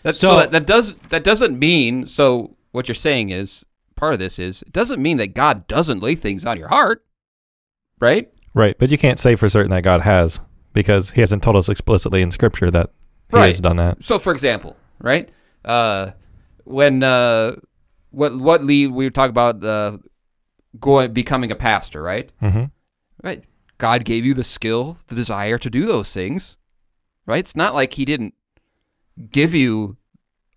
That, so, So- that, that does that doesn't mean so what you're saying is part of this is it doesn't mean that God doesn't lay things on your heart, right? Right, but you can't say for certain that God has because He hasn't told us explicitly in Scripture that He Right. has done that. So, for example, right, uh, when uh, what what Lee we were talking about uh, going becoming a pastor, right? hmm Right. God gave you the skill, the desire to do those things, right? It's not like He didn't give you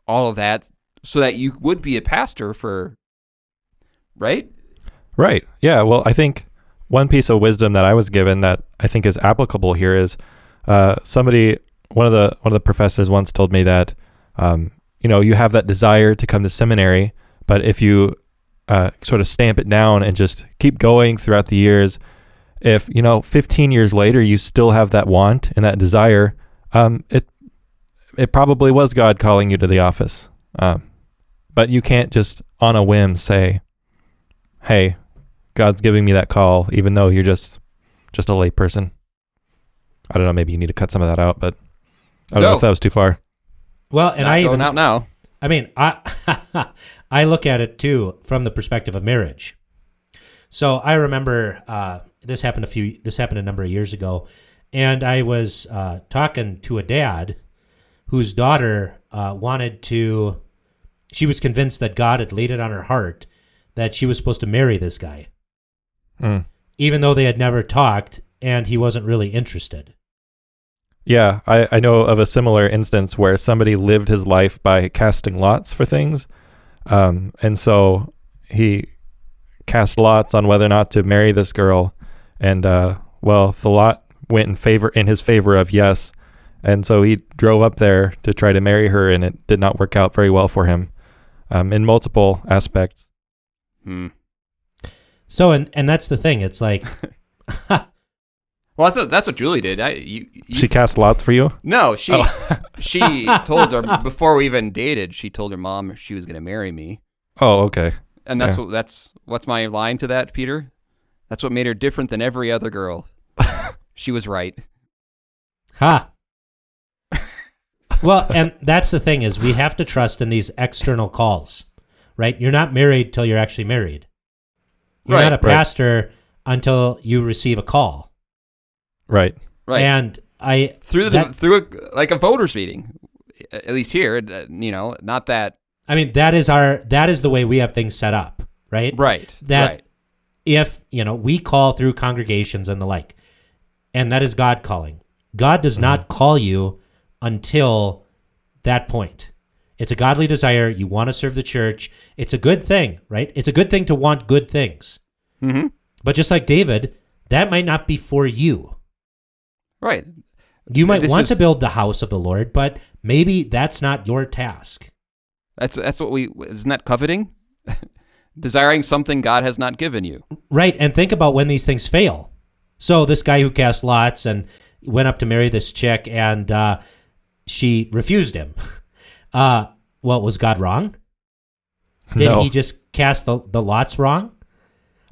all of that so that you would be a pastor for, right? Right. Yeah. Well, I think one piece of wisdom that I was given that I think is applicable here is uh, somebody, one of the one of the professors once told me that um, you know you have that desire to come to seminary, but if you uh, sort of stamp it down and just keep going throughout the years, if you know 15 years later you still have that want and that desire, um, it it probably was God calling you to the office. Um, but you can't just on a whim say, "Hey, God's giving me that call," even though you're just just a lay person. I don't know. Maybe you need to cut some of that out, but I don't know if that was too far. Well, and Not I going even out now. I mean, I <laughs> I look at it too from the perspective of marriage. So I remember uh, this happened a few. This happened a number of years ago, and I was uh, talking to a dad whose daughter uh, wanted to. She was convinced that God had laid it on her heart that she was supposed to marry this guy, Mm. even though they had never talked and he wasn't really interested. Yeah, I, I know of a similar instance where somebody lived his life by casting lots for things. Um, and so he cast lots on whether or not to marry this girl. And, uh, well, the lot went in favor, in his favor of yes. And so he drove up there to try to marry her, and it did not work out very well for him um, in multiple aspects. Hmm. So and and that's the thing. It's like <laughs> <laughs> Well, that's what, that's what Julie did. I, you, you, She cast lots for you? no, she Oh. <laughs> she told her <laughs> before we even dated. She told her mom she was going to marry me, Oh, okay. and that's Yeah. what that's what's my line to that, Peter. That's what made her different than every other girl. <laughs> she was right. Ha. well, and that's the thing is we have to trust in these external calls. right? You're not married till you're actually married. You're Right, not a right. pastor until you receive a call. Right. Right. And I through the that- through a, like a voters meeting, at least here, uh, you know, not that I mean that is our that is the way we have things set up, right? right. That right. if, you know, we call through congregations and the like, and that is God calling. God does not call you until that point. It's a godly desire. You want to serve the church. It's a good thing, right? It's a good thing to want good things. Mm-hmm. But just like David, that might not be for you. Right. You might This want is- to build the house of the Lord, but maybe that's not your task. That's that's what we isn't that coveting, <laughs> desiring something God has not given you. Right. And think about when these things fail. So this guy who cast lots and went up to marry this chick and uh, she refused him. <laughs> Uh, well, was God wrong? Did No. he just cast the, the lots wrong?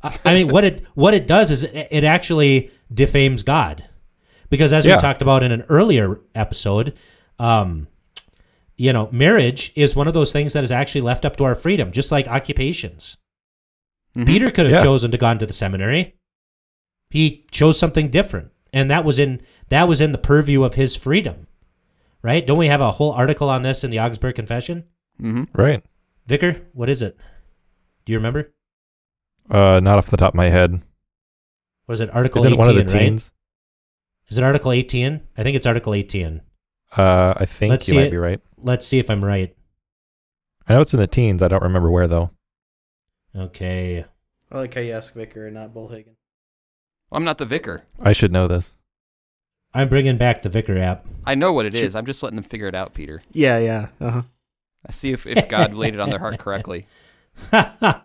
I I mean, what it what it does is it, it actually defames God, because as Yeah. we talked about in an earlier episode, um, you know, marriage is one of those things that is actually left up to our freedom, just like occupations. Mhm. Peter could have Yeah. chosen to gone to the seminary. He chose something different, and that was in that was in the purview of his freedom, right? Don't we have a whole article on this in the Augsburg Confession? Mhm. Right. Vicar, what is it? Do you remember? Uh, not off the top of my head. Was it Article Isn't 18, it one of the right? teens? Is it Article 18? I think it's Article 18. Uh, I think Let's you might it. be right. Let's see if I'm right. I know it's in the teens. I don't remember where though. Okay. I like how you ask Vicar and not Bullhagen. I'm not the vicar. I should know this. I'm bringing back the Vicar app. I know what it is. Sure. I'm just letting them figure it out, Peter. Yeah, yeah. Uh huh. I see if, if God <laughs> laid it on their heart correctly. <laughs> uh,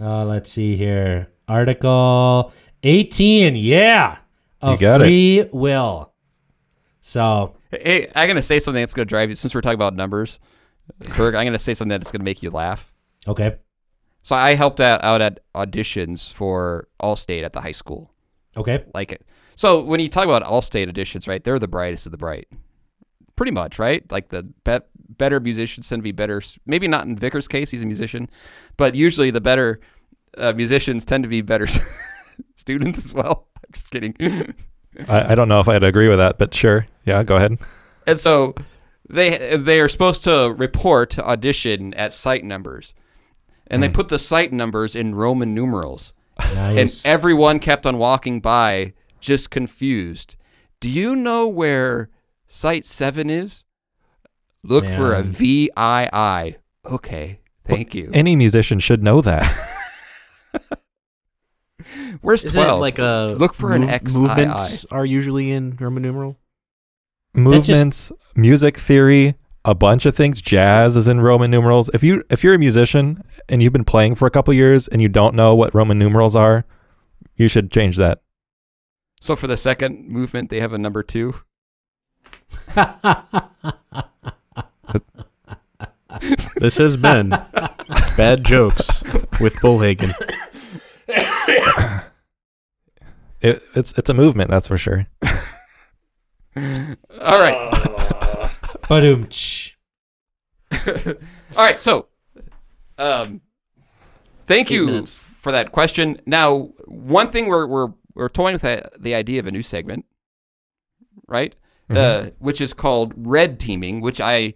let's see here. Article 18. Yeah. You Of got it. free will. So, Hey, I'm gonna say something that's gonna drive you. Since we're talking about numbers, Berg, I'm gonna say something that's gonna make you laugh. okay. So I helped out, out at auditions for Allstate at the high school. Okay. Like it. So when you talk about Allstate auditions, right? They're the brightest of the bright. Pretty much, right? Like the be- better musicians tend to be better. Maybe not in Vicar's case, he's a musician, but usually the better uh, musicians tend to be better <laughs> students as well. I'm <laughs> just kidding. <laughs> I, I don't know if I'd agree with that, but sure. Yeah, go ahead. And so they they are supposed to report to audition at site numbers. And they Hmm. put the site numbers in Roman numerals. nice. And everyone kept on walking by just confused. Do you know where site 7 is? Look for a Man. VII. Okay. Thank you. Any musician should know that. <laughs> Where's Isn't 12? like a Look for an mov- XII. Movements are usually in Roman numeral. just- Movements, music theory, a bunch of things. Jazz is in Roman numerals. If you if you're a musician and you've been playing for a couple years and you don't know what Roman numerals are, you should change that. so for the second movement, they have a number 2. <laughs> This has been bad jokes with Bullhagen. <laughs> It, it's it's a movement, that's for sure. <laughs> All right. <laughs> Badum. <laughs> All right, so um, thank Eight you minutes. for that question. Now, one thing we're we're we're toying with the, the idea of a new segment, right? Uh, which is called red teaming, which I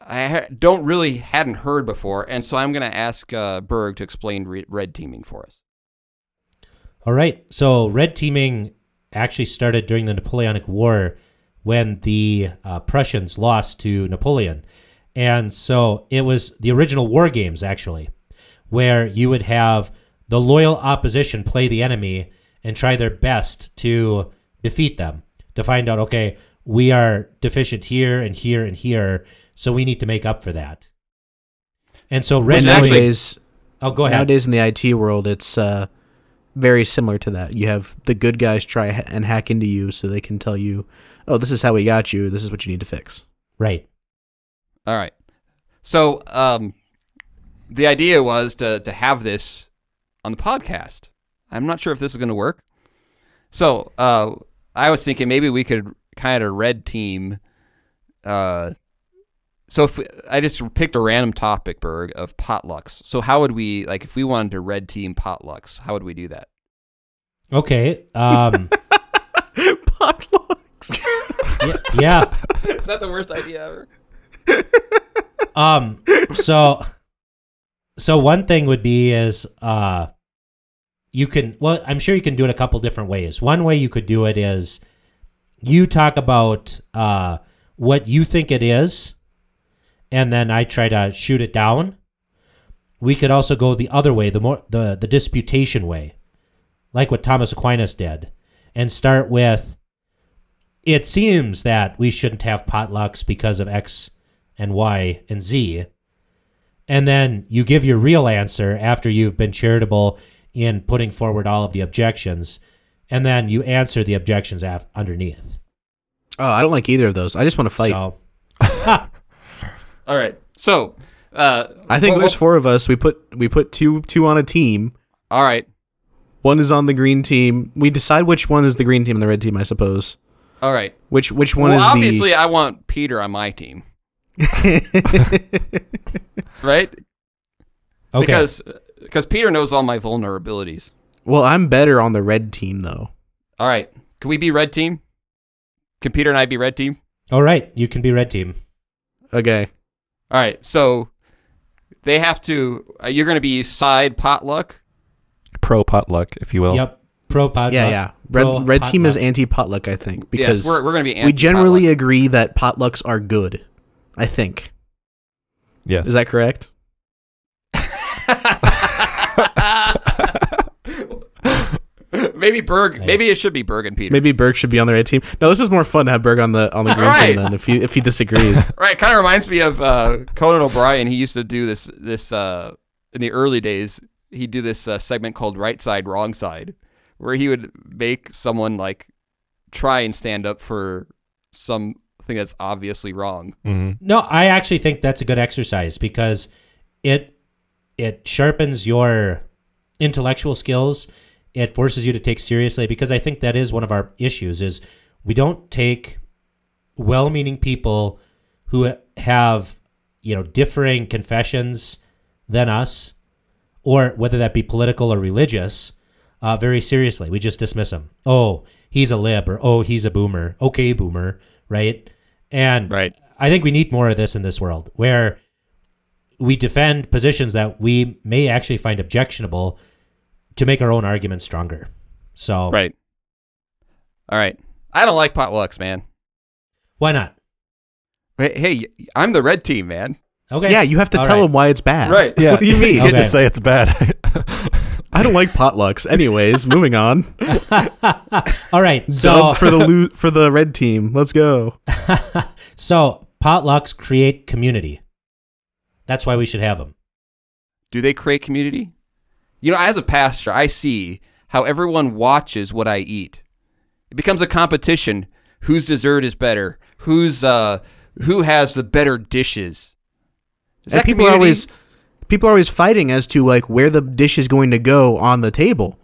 I ha- don't really hadn't heard before, and so I'm going to ask uh, Berg to explain re- red teaming for us. All right. So red teaming actually started during the Napoleonic War when the uh, Prussians lost to Napoleon. And so it was the original war games, actually, where you would have the loyal opposition play the enemy and try their best to defeat them, to find out, okay, we are deficient here and here and here, so we need to make up for that. And so red And nowadays, oh, go ahead. nowadays in the IT world, it's uh, very similar to that. You have the good guys try and hack into you so they can tell you, "Oh, this is how we got you. This is what you need to fix." Right. All right. So um, the idea was to to have this on the podcast. I'm not sure if this is going to work. So uh, I was thinking maybe we could kind of red team uh, So if I just picked a random topic, Berg, of potlucks. So how would we like if we wanted to red team potlucks? How would we do that? Okay. Um, <laughs> Potlucks. yeah, yeah. <laughs> Is that the worst idea ever? Um. So, so one thing would be is uh, you can. Well, I'm sure you can do it a couple different ways. One way you could do it is you talk about uh what you think it is, and then I try to shoot it down. We could also go the other way, the more the the disputation way, like what Thomas Aquinas did, and start with. It seems that we shouldn't have potlucks because of X and Y and Z. And then you give your real answer after you've been charitable in putting forward all of the objections. And then you answer the objections af- underneath. Oh, I don't like either of those. I just want to fight. So, <laughs> Ha! All right. So uh, I think well, there's well, four of us. We put we put two two on a team. all right. One is on the green team. We decide which one is the green team and the red team, I suppose. All right. Which which one is well, is obviously, I want Peter on my team, <laughs> right? okay. Because because Peter knows all my vulnerabilities. Well, I'm better on the red team though. All right. Can we be red team? Can Peter and I be red team? All right. You can be red team. Okay. All right. So they have to. Uh, you're going to be side potluck. Pro potluck, if you will. Yep. Pro pot. yeah, yeah. Red pro red team is anti potluck, I think, because yes, we're, we're going to be. we generally anti-potluck. agree that potlucks are good. I think. Yes. Is that correct? <laughs> <laughs> <laughs> maybe Berg. Maybe it should be Berg and Peter. Maybe Berg should be on the red team. No, this is more fun to have Berg on the on the green Right. team then if he if he disagrees. <laughs> Right, kind of reminds me of uh, Conan O'Brien. He used to do this this uh, in the early days. He'd do this uh, segment called "Right Side, Wrong Side," where he would make someone like try and stand up for something that's obviously wrong. hmm No, I actually think that's a good exercise because it it sharpens your intellectual skills. It forces you to take seriously because I think that is one of our issues is we don't take well-meaning people who have, you know, differing confessions than us or whether that be political or religious uh, very seriously. We just dismiss them. Oh, he's a lib or oh, he's a boomer. Okay, boomer, right? And Right. I think we need more of this in this world where we defend positions that we may actually find objectionable to make our own argument stronger. So Right. All right. I don't like potlucks, man. why not? Hey, hey, I'm the red team, man. Okay. yeah, you have to All tell right. him why it's bad. Right. Yeah. What do you mean? You get to say it's bad. <laughs> I don't like potlucks. Anyways, moving on. <laughs> All right. So Dub for the lo- for the red team. Let's go. <laughs> so potlucks create community. That's why we should have them. Do they create community? You know, as a pastor, I see how everyone watches what I eat. It becomes a competition. Whose dessert is better? Who's uh who has the better dishes? Is And that people are community? always people are always fighting as to like where the dish is going to go on the table.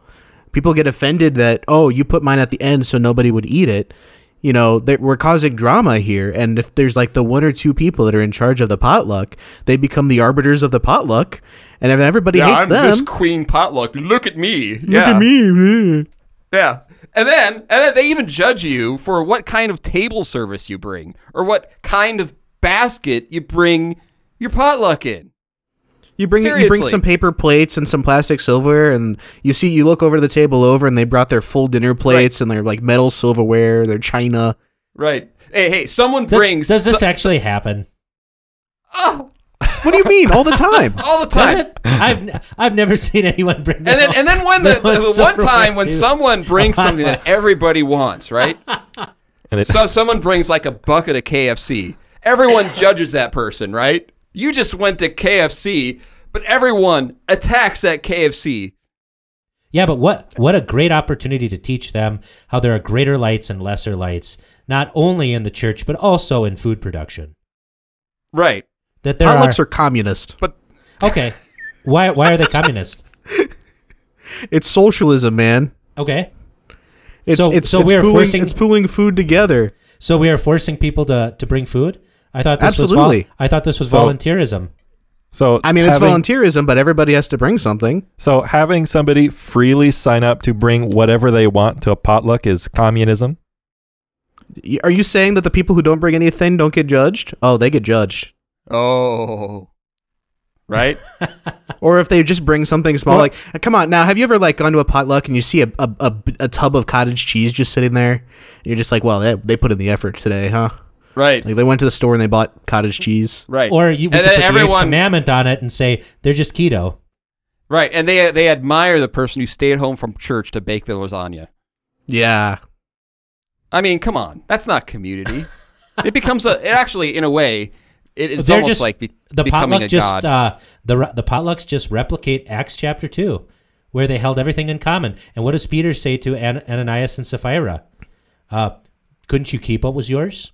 People get offended that oh you put mine at the end so nobody would eat it. You know that we're causing drama here, and if there's like the one or two people that are in charge of the potluck, they become the arbiters of the potluck, and if everybody yeah, hates I'm them, this queen potluck. Look at me. look yeah. at me. Yeah. And then and then they even judge you for what kind of table service you bring or what kind of basket you bring your potluck in. You bring you bring some paper plates and some plastic silverware, and you see you look over the table over, and they brought their full dinner plates and their like metal silverware, their china. Right. Hey, hey, someone Does, brings does this so- actually happen? oh, What do you mean? All the time. <laughs> all the time. I've n- I've never seen anyone bring. And then, and then when the, No, the, one time when too. someone brings something that <laughs> everybody wants, right? <laughs> and it, So someone brings like a bucket of KFC. Everyone judges that person, right? You just went to KFC, but everyone attacks that KFC. Yeah, but what what a great opportunity to teach them how there are greater lights and lesser lights, not only in the church but also in food production. Right. That there Potlucks are are communist. But <laughs> okay. Why why are they communist? <laughs> It's socialism, man. Okay, It's So- it's so it's we are pooling, forcing- it's pooling food together. so we are forcing people to to bring food. I thought this Absolutely. was vol- I thought this was So- volunteerism. So I mean, it's having, volunteerism, but everybody has to bring something. So having somebody freely sign up to bring whatever they want to a potluck is communism. Are you saying that the people who don't bring anything don't get judged? Oh, they get judged. Oh. Right? <laughs> Or if they just bring something small, Well- like uh, come on now, have you ever like gone to a potluck and you see a a, a, a tub of cottage cheese just sitting there? You're just like, well, they, they put in the effort today, huh? Right. Like they went to the store and they bought cottage cheese. Right. Or you and then put the everyone commandment on it and say they're just keto. Right. And they they admire the person who stayed home from church to bake the lasagna. Yeah, I mean, come on. That's not community. <laughs> it becomes a it actually in a way it is They're almost just- like be, The becoming potluck a just god. uh, the the potlucks just replicate Acts chapter two, where they held everything in common. And what does Peter say to An- Ananias and Sapphira? Uh, couldn't you keep what was yours?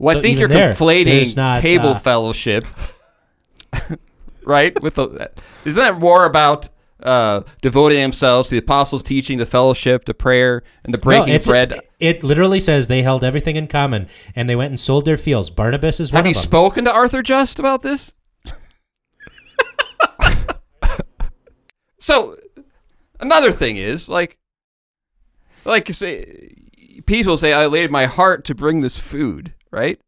Well, I think you're there, conflating not, table uh, fellowship. <laughs> right? With the Isn't that more about uh, devoting themselves to the apostles' teaching, the fellowship, the prayer, and the breaking no, of bread? It literally says they held everything in common, and they went and sold their fields. Barnabas is one Have you spoken to Arthur Just about this? so, another thing is like, like say, people say, "I laid my heart to bring this food," right?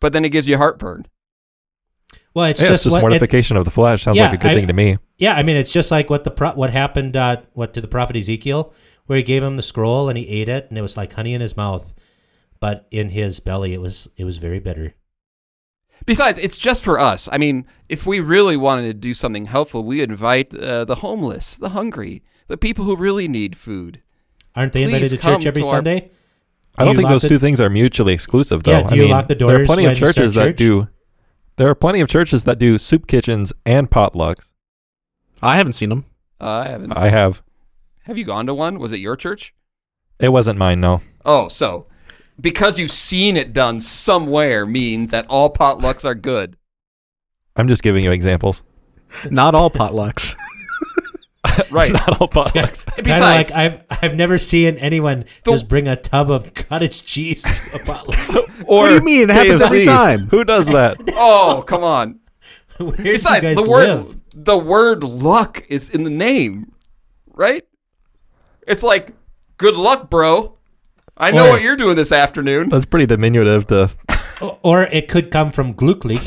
But then it gives you heartburn. well, it's yeah, just, it's just what, it- mortification of the flesh. Sounds Yeah, like a good I- thing to me. Yeah, I mean, it's just like what the pro- what happened uh, what to the prophet Ezekiel, where he gave him the scroll and he ate it, and it was like honey in his mouth, but in his belly it was it was very bitter. Besides, it's just for us. I mean, if we really wanted to do something helpful, we invite uh, the homeless, the hungry, the people who really need food. Aren't they Please invited to church every to our- Sunday? I Do don't think those the- two things are mutually exclusive, though. Yeah, do you I you mean, lock the there are plenty of you start churches that do. There are plenty of churches that do soup kitchens and potlucks. I haven't seen them. Uh, I haven't. I have. Have you gone to one? Was it your church? It wasn't mine, no. Oh, so because you've seen it done somewhere means that all potlucks are good. I'm just giving you examples. <laughs> Not all potlucks. <laughs> <laughs> Right. Not all potlucks. Kind of Besides, like I've I've never seen anyone The- just bring a tub of cottage cheese to a potluck. <laughs> or <laughs> What do you mean? It happens every KFC. time. Who does that? oh, come on. Where do you Besides, guys the word live? the word luck is in the name, right? It's like good luck, bro. I know Or- what you're doing this afternoon. That's pretty diminutive to. Or it could come from glücklich,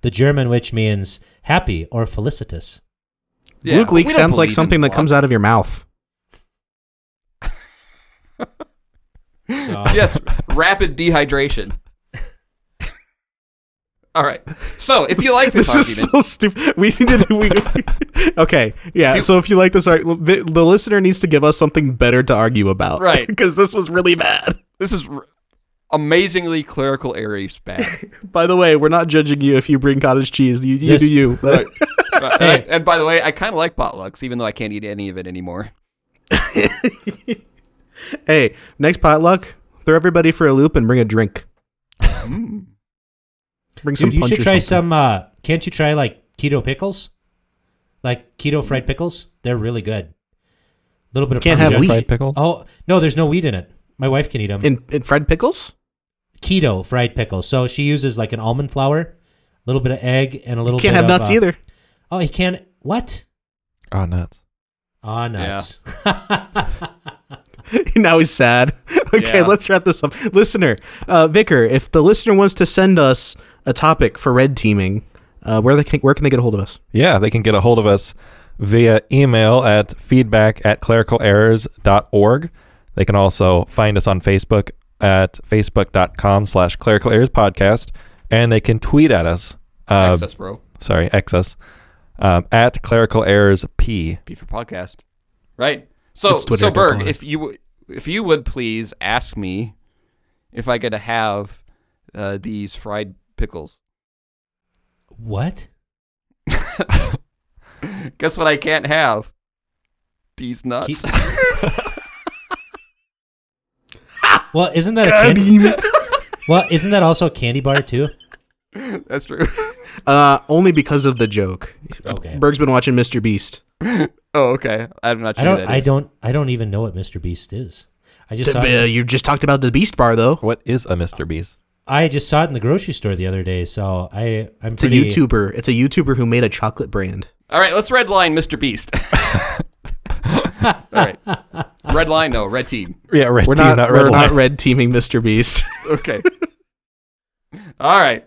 the German which means happy or felicitous. Yeah, Luke leak sounds like something that comes out of your mouth. So, yes, rapid dehydration. <laughs> All right. So, if you like this, This is argument, so stupid. We need to. We, <laughs> okay, yeah. You- so if you like this, arg- the the listener needs to give us something better to argue about, Right. <laughs> Because this was really bad. this is r- amazingly clerical errors bad. By the way, we're not judging you if you bring cottage cheese. You, you Yes. do you. Right. Right. And, I- Hey. and by the way, I kind of like potlucks, even though I can't eat any of it anymore. <laughs> hey, next potluck, throw everybody for a loop and bring a drink. Mm. Bring some dude, you should try something. some. Uh, can't you try like keto pickles? Like keto fried pickles, they're really good. A little bit of Can't have Parmesan wheat. Fried pickle. Oh no, there's no wheat in it. My wife can eat them. in in fried pickles. keto fried pickles. So she uses like an almond flour, a little bit of egg, and a little. Can't bit have of, nuts uh, either. Oh, he can't. What? Oh, nuts. Ah, nuts. <laughs> now he's sad. <laughs> okay, Yeah. let's wrap this up. Listener, uh, Vicar, if the listener wants to send us a topic for red teaming, uh, where they can, where can they get a hold of us? Yeah, they can get a hold of us via email at feedback at clericalerrors.org. They can also find us on Facebook at facebook.com slash clerical errors podcast. And they can tweet at us. Uh, Access, bro. sorry, excess. Um, at clerical errors p. P for podcast. Right. So, so Berg, if you if you would please ask me if I get to have uh, these fried pickles. what? <laughs> Guess what? I can't have these nuts. <laughs> Well, isn't that a candy? well, isn't that also a candy bar too? <laughs> That's true. Uh, only because of the joke. Okay. Berg's been watching Mr. Beast. <laughs> oh, okay. I'm not I sure. don't. who I don't. I don't even know what Mr. Beast is. I just Uh, you just talked about the Beast Bar, though. What is a Mr. Beast? I just saw it in the grocery store the other day, so I I'm It's a pretty. YouTuber. It's a YouTuber who made a chocolate brand. All right, let's red line Mr. Beast. <laughs> All right. Red line, no, red team. Yeah, red We're team, not, not, we're red not red teaming Mr. Beast. <laughs> Okay. All right.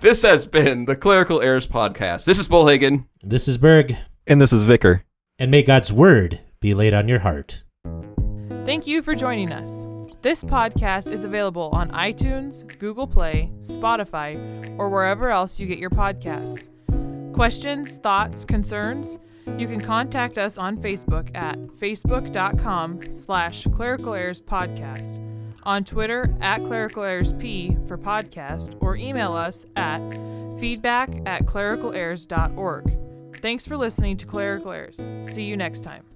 This has been the Clerical Errors Podcast. This is Bullhagen. This is Berg, and this is Vicar. and may God's word be laid on your heart. Thank you for joining us. This podcast is available on iTunes, Google Play, Spotify, or wherever else you get your podcasts. Questions, thoughts, concerns? You can contact us on Facebook at facebook.com slash clerical errors podcast, on Twitter at clerical errors p for podcast, or email us at feedback at clericalerrors.org. Thanks for listening to Clerical Errors. See you next time.